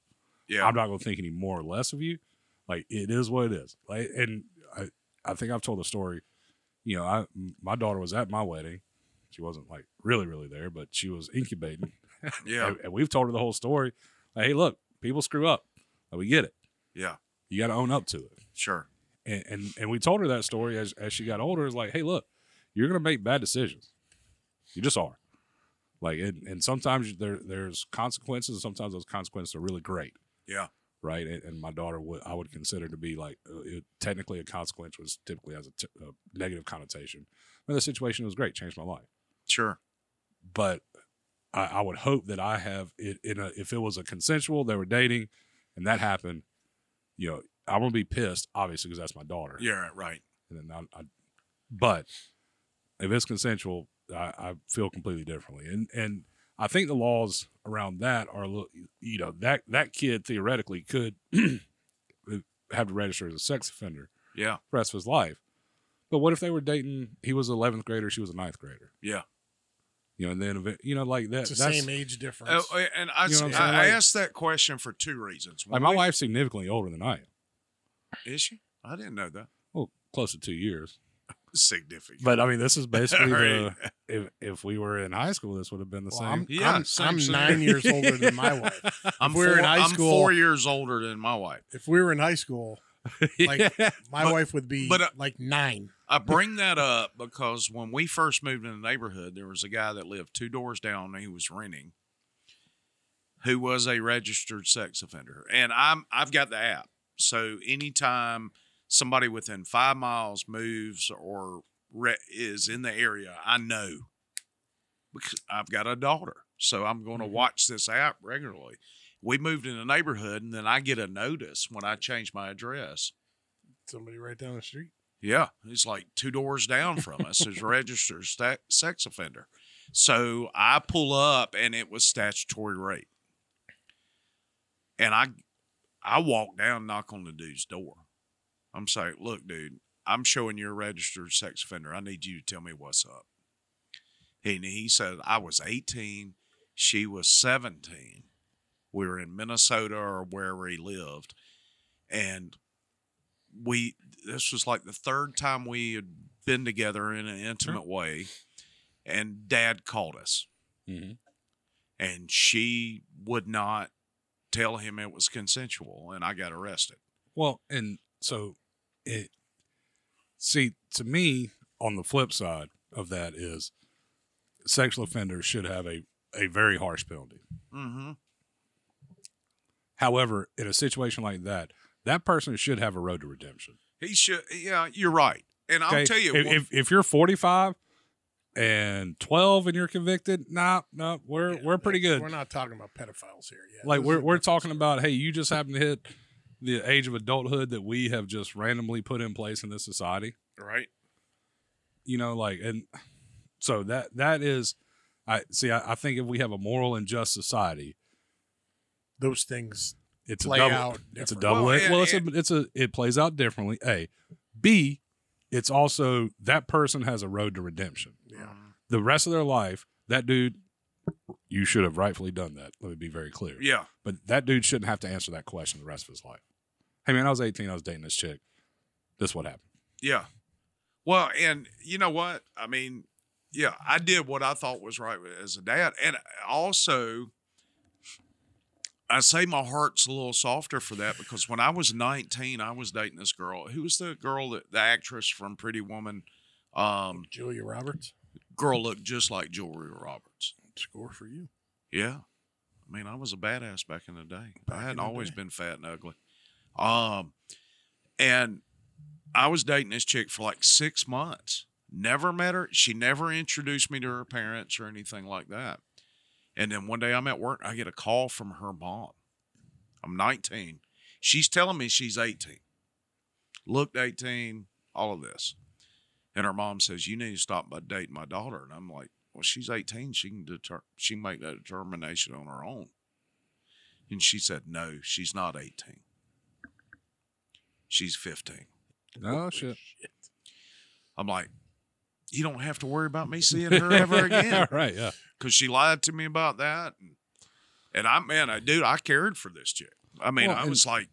yeah. I'm not gonna think any more or less of you. Like it is what it is. Like, and I, I think I've told the story. You know, I my daughter was at my wedding. She wasn't like really, really there, but she was incubating. Yeah. and, and we've told her the whole story. Like, hey, look, people screw up. We get it. yeah. You got to own up to it. Sure. And, and and we told her that story as as she got older. It's like, hey, look, you're gonna make bad decisions. You just are. Like, and, and sometimes there there's consequences, and sometimes those consequences are really great Yeah. right? And, and my daughter would I would consider to be like uh, it, technically a consequence was typically has a, t- a negative connotation. But the situation was great, changed my life. Sure. But I, I would hope that I have it in a if it was a consensual, they were dating, and that happened. You know, I'm gonna be pissed, obviously, because that's my daughter. Yeah, right. And then I, I, but if it's consensual, I, I feel completely differently. And and I think the laws around that are, a little- you know, that that kid theoretically could have to register as a sex offender Yeah. for the rest of his life. But what if they were dating? He was 11th grader, she was a ninth grader. Yeah. You know, and then you know, like that. It's the that's, same age difference. Oh, and I, You know I'm I- Like- asked that question for two reasons. Like my wife's significantly older than I am. is she? I didn't know that. Well, close to two years. Significant. But I mean, this is basically the Right. if if we were in high school, this would have been the Well, same. I'm, Yeah, I'm, same I'm thing. nine years older than my wife. I'm if we were four, in high school. I'm four years older than my wife. if we were in high school, like Yeah. my But- wife would be but, uh, like nine. I bring that up because when we first moved in the neighborhood, there was a guy that lived two doors down and he was renting who was a registered sex offender. And I'm I've got the app. So anytime somebody within five miles moves or re- is in the area, I know because I've got a daughter. So I'm going to watch this app regularly. We moved in a neighborhood and then I get a notice when I change my address. Somebody right down the street. Yeah, he's like two doors down from us. Is registered sex offender. So I pull up, and it was statutory rape. And I, I walk down, knock on the dude's door. I'm saying, "Look, dude, I'm showing you're a registered sex offender. I need you to tell me what's up." And he said, "I was 18, she was 17. We were in Minnesota or wherever he lived, and." we this was like the third time we had been together in an intimate way and dad called us Mhm. and she would not tell him it was consensual and i got arrested Well, and so it see to me on the flip side of that is sexual offenders should have a a very harsh penalty. mm-hmm. However, in a situation like that, that person should have a road to redemption. he should yeah you're right and i'll Okay? tell you if, one- if if you're 45 and 12 and you're convicted, nah, no, we're Yeah, we're pretty good. We're not talking about pedophiles here yet. like This we're we're talking story. about hey, you just happen to hit the age of adulthood that we have just randomly put in place in this society. right you know like and so that that is i see i, I think if we have a moral and just society those things. it's Play a double out it's a double Well, edged and- well it's a, it's a it plays out differently a b it's also that person has a road to redemption Yeah. the rest of their life that dude you should have rightfully done that let me be very clear yeah but that dude shouldn't have to answer that question the rest of his life hey man i was 18 i was dating this chick this what happened Yeah. Well, and you know what? I mean, yeah, I did what I thought was right as a dad. And also, I say my heart's a little softer for that because when I was 19, I was dating this girl. Who was the girl that the actress from Pretty Woman? Um, Julia Roberts. girl looked just like Julia Roberts. Score for you. Yeah. I mean, I was a badass back in the day. Back I hadn't always day. been fat and ugly. Um, and I was dating this chick for like six months. Never met her. She never introduced me to her parents or anything like that. And then one day I'm at work, I get a call from her mom. I'm 19. She's telling me she's 18. Looked 18, all of this. And her mom says, You need to stop by dating my daughter. And I'm like, Well, she's 18. She can deter she can make that determination on her own. And she said, No, she's not 18. She's 15. oh shit I'm like, You don't have to worry about me seeing her ever again. right yeah Because she lied to me about that. And, and I, man, I, dude, I cared for this chick. I mean, Well, I was like,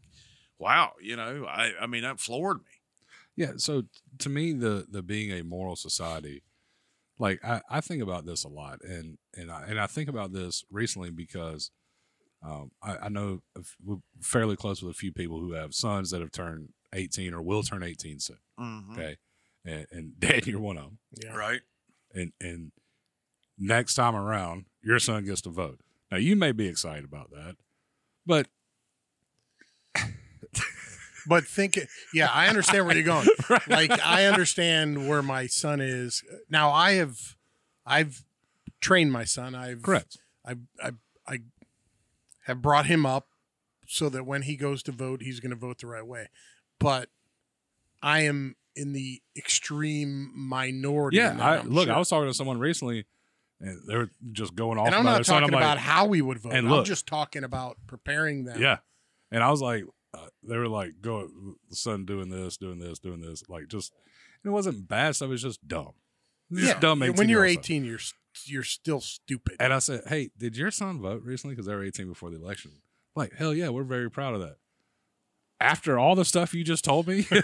Wow, you know, I, I mean, that floored me. Yeah, so to me, the the being a moral society, like I, I think about this a lot, and and I and I think about this recently because um, I, I know we're fairly close with a few people who have sons that have turned eighteen or will turn eighteen soon. Mhm. Okay, and, and Dan, you're one of them, Yeah. Right. and and next time around, your son gets to vote. Now you may be excited about that, but But think, yeah, I understand where you're going. Like I understand where my son is now. I have, I've trained my son. I've Correct. I I I have brought him up so that when he goes to vote, he's going to vote the right way. But I am in the extreme minority. Yeah, I, look, sure. I was talking to someone recently, and they were just going off and I'm about not son. talking I'm about like, how we would vote. and I'm just talking about preparing them. Yeah. And I was like, uh, they were like, go, the son doing this, doing this, doing this. Like, just, and it wasn't bad stuff. It was just dumb. It was yeah. Dumb. when you're year old stuff. 18, you're you're still stupid. And I said, hey, did your son vote recently? Because they were 18 before the election. Like, hell yeah, we're very proud of that. After all the stuff you just told me,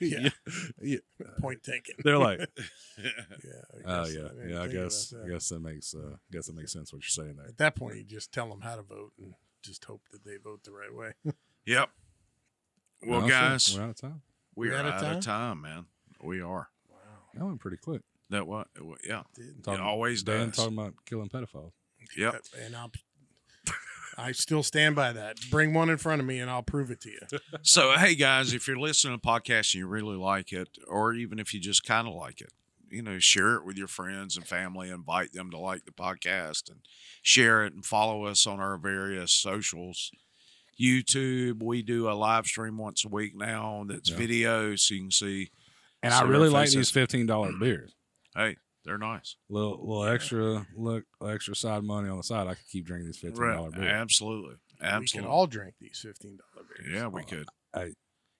Yeah. yeah. Point taken. they're like, yeah. Oh guess yeah, I didn't yeah. I guess, I guess that makes, uh, I guess that makes sense what you're saying there. At that point, you just tell them how to vote and just hope that they vote the right way. Yep. Well, No, sir, guys, we're out of time. we We're out of out time? of time, man. We are. Wow, that went pretty quick. That what? Yeah. It Talking- always Dan does. talking about killing pedophiles. Yep. and I'll, I still stand by that. Bring one in front of me, and I'll prove it to you. So, hey guys, if you're listening to the podcast and you really like it, or even if you just kind of like it, you know, share it with your friends and family. Invite them to like the podcast and share it and follow us on our various socials. YouTube, we do a live stream once a week now that's Yeah. video, so you can see. And I really like faces. these fifteen dollar mm. beers. Hey, they're nice. Little little extra look extra side money on the side. I could keep drinking these fifteen dollar Right. beers. Absolutely. We can all drink these fifteen dollar beers. yeah, we could.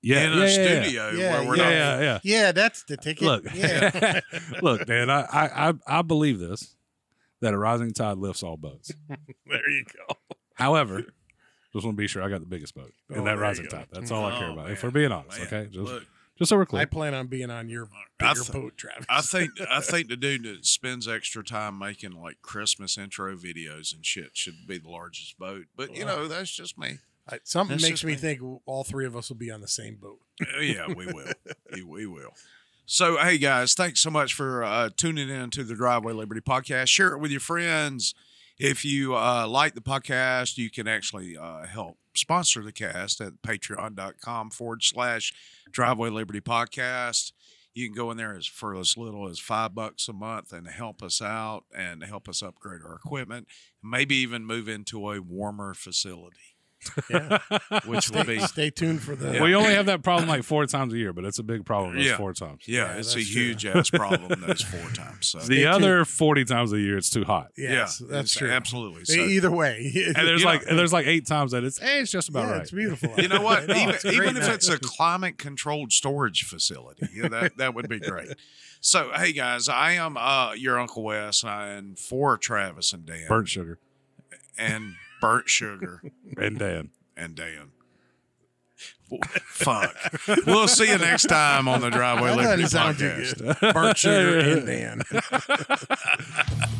Yeah, in yeah, a yeah, yeah. studio Yeah, where we're yeah, not. yeah, yeah. Yeah, that's the ticket. Look, yeah. look, man. I, I I I believe this that a rising tide lifts all boats. there you go. However, just want to be sure I got the biggest boat Oh, in there that rising go. tide. That's all I care Oh, about. man. If we're being honest, Man, okay, just look, just so we're clear. I plan on being on your I bigger th- boat, Travis. I think I think the dude that spends extra time making like Christmas intro videos and shit should be the largest boat. But you know, that's just me. I- something That's makes me me. think all three of us will be on the same boat. Uh, yeah, we will. we, we will. So, hey guys, thanks so much for uh, tuning in to the Driveway Liberty podcast. Share it with your friends. If you uh, like the podcast, you can actually uh, help sponsor the cast at patreon.com forward slash Driveway Liberty podcast. You can go in there as for as little as five bucks a month and help us out and help us upgrade our equipment. Maybe even move into a warmer facility, Yeah. which will be stay tuned for the. We only have that problem like four times a year, but it's a big problem. Those Yeah. four times. yeah, Yeah, it's a that's true. huge ass problem those four times. So The other forty times a year, it's too hot. Yes, yeah, that's it's true. Absolutely. So, Either way, And there's You like know- and there's like eight times that it's hey, it's just about yeah, right. it's beautiful. you know what? I even it's a even if night. it's a climate controlled storage facility, yeah, that that would be great. So, hey guys, I am uh, your Uncle Wes, and for Travis and Dan Burnt sugar and burnt sugar and Dan. and Dan. Fuck. We'll see you next time on the Driveway that Liberty doesn't sound too podcast. good. Burnt sugar and Dan.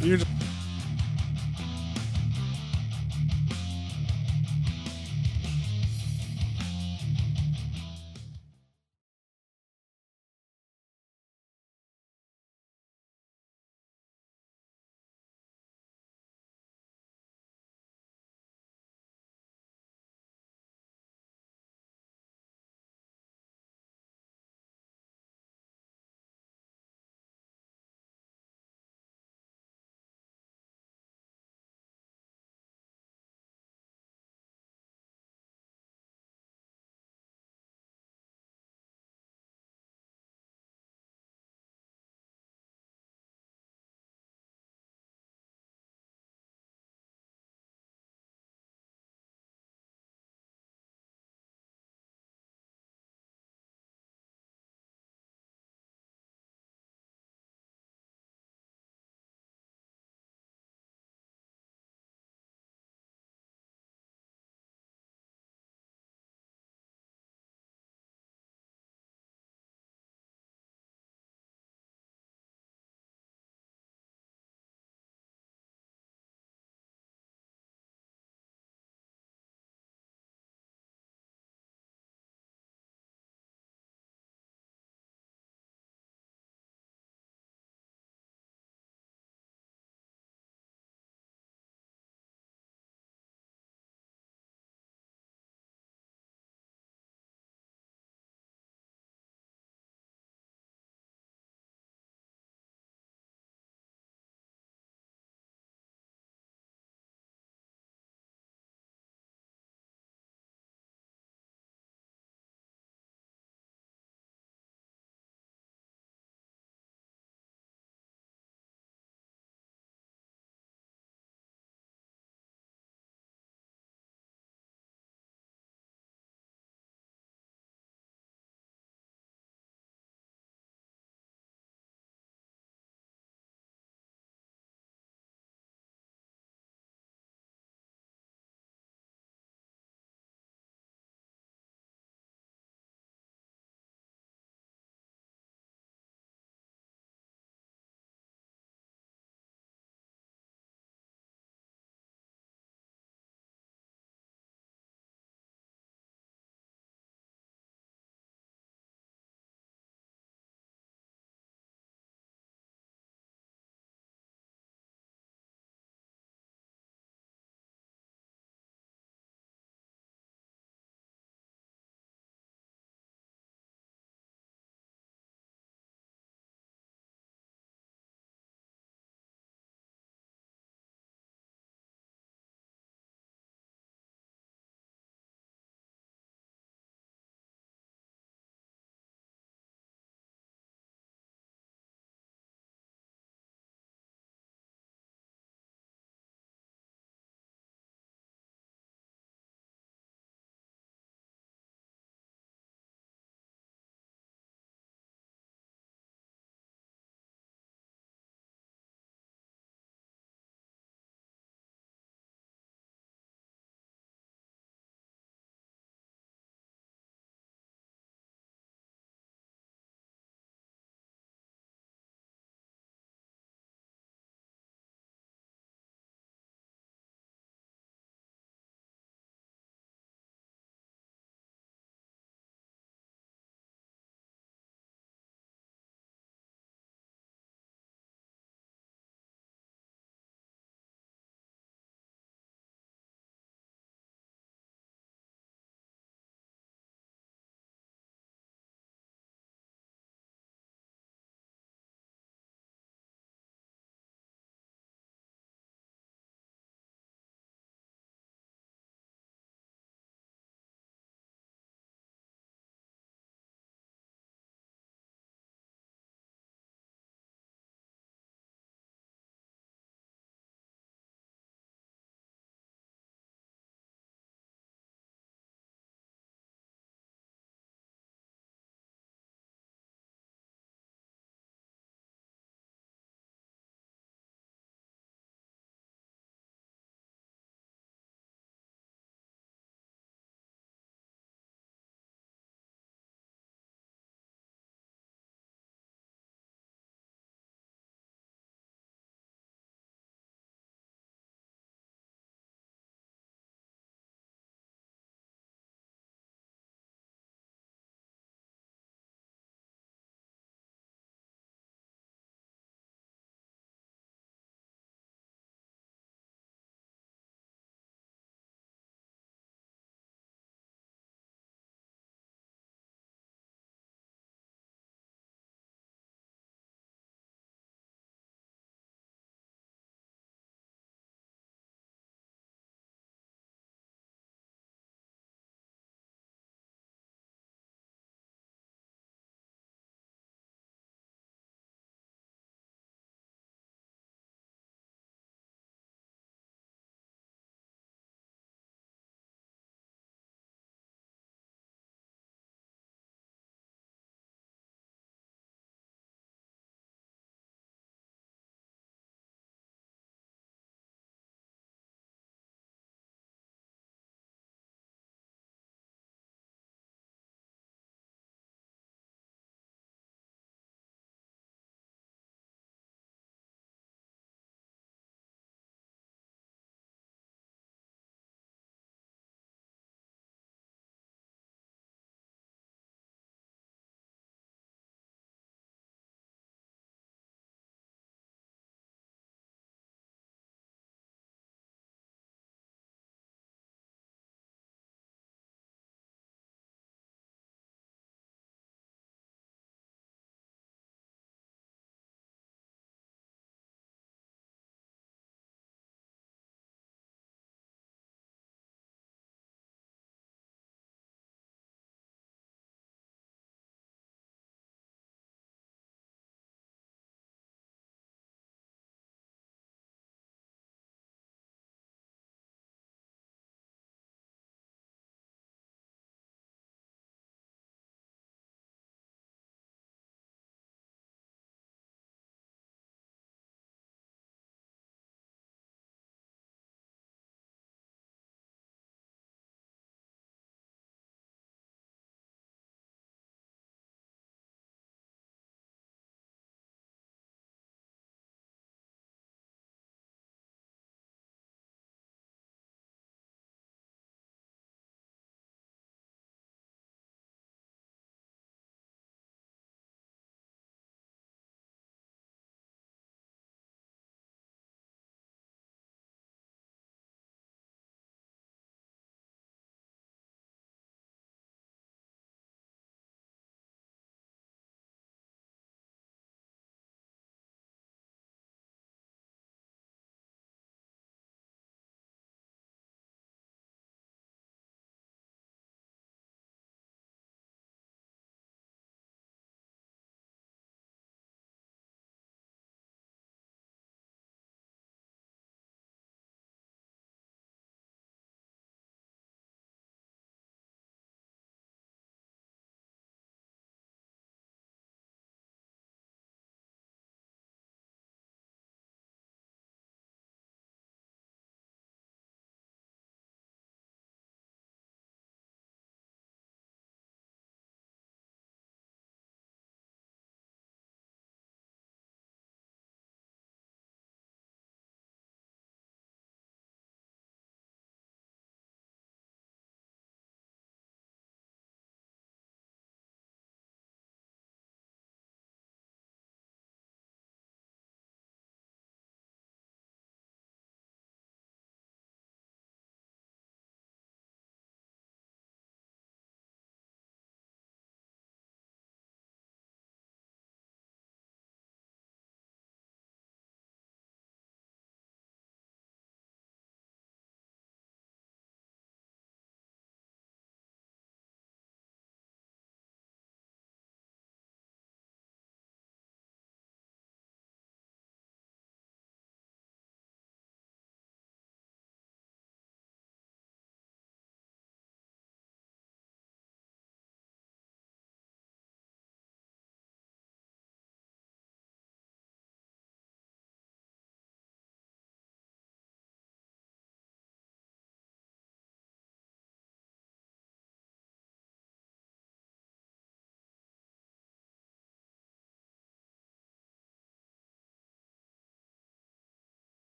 You're just-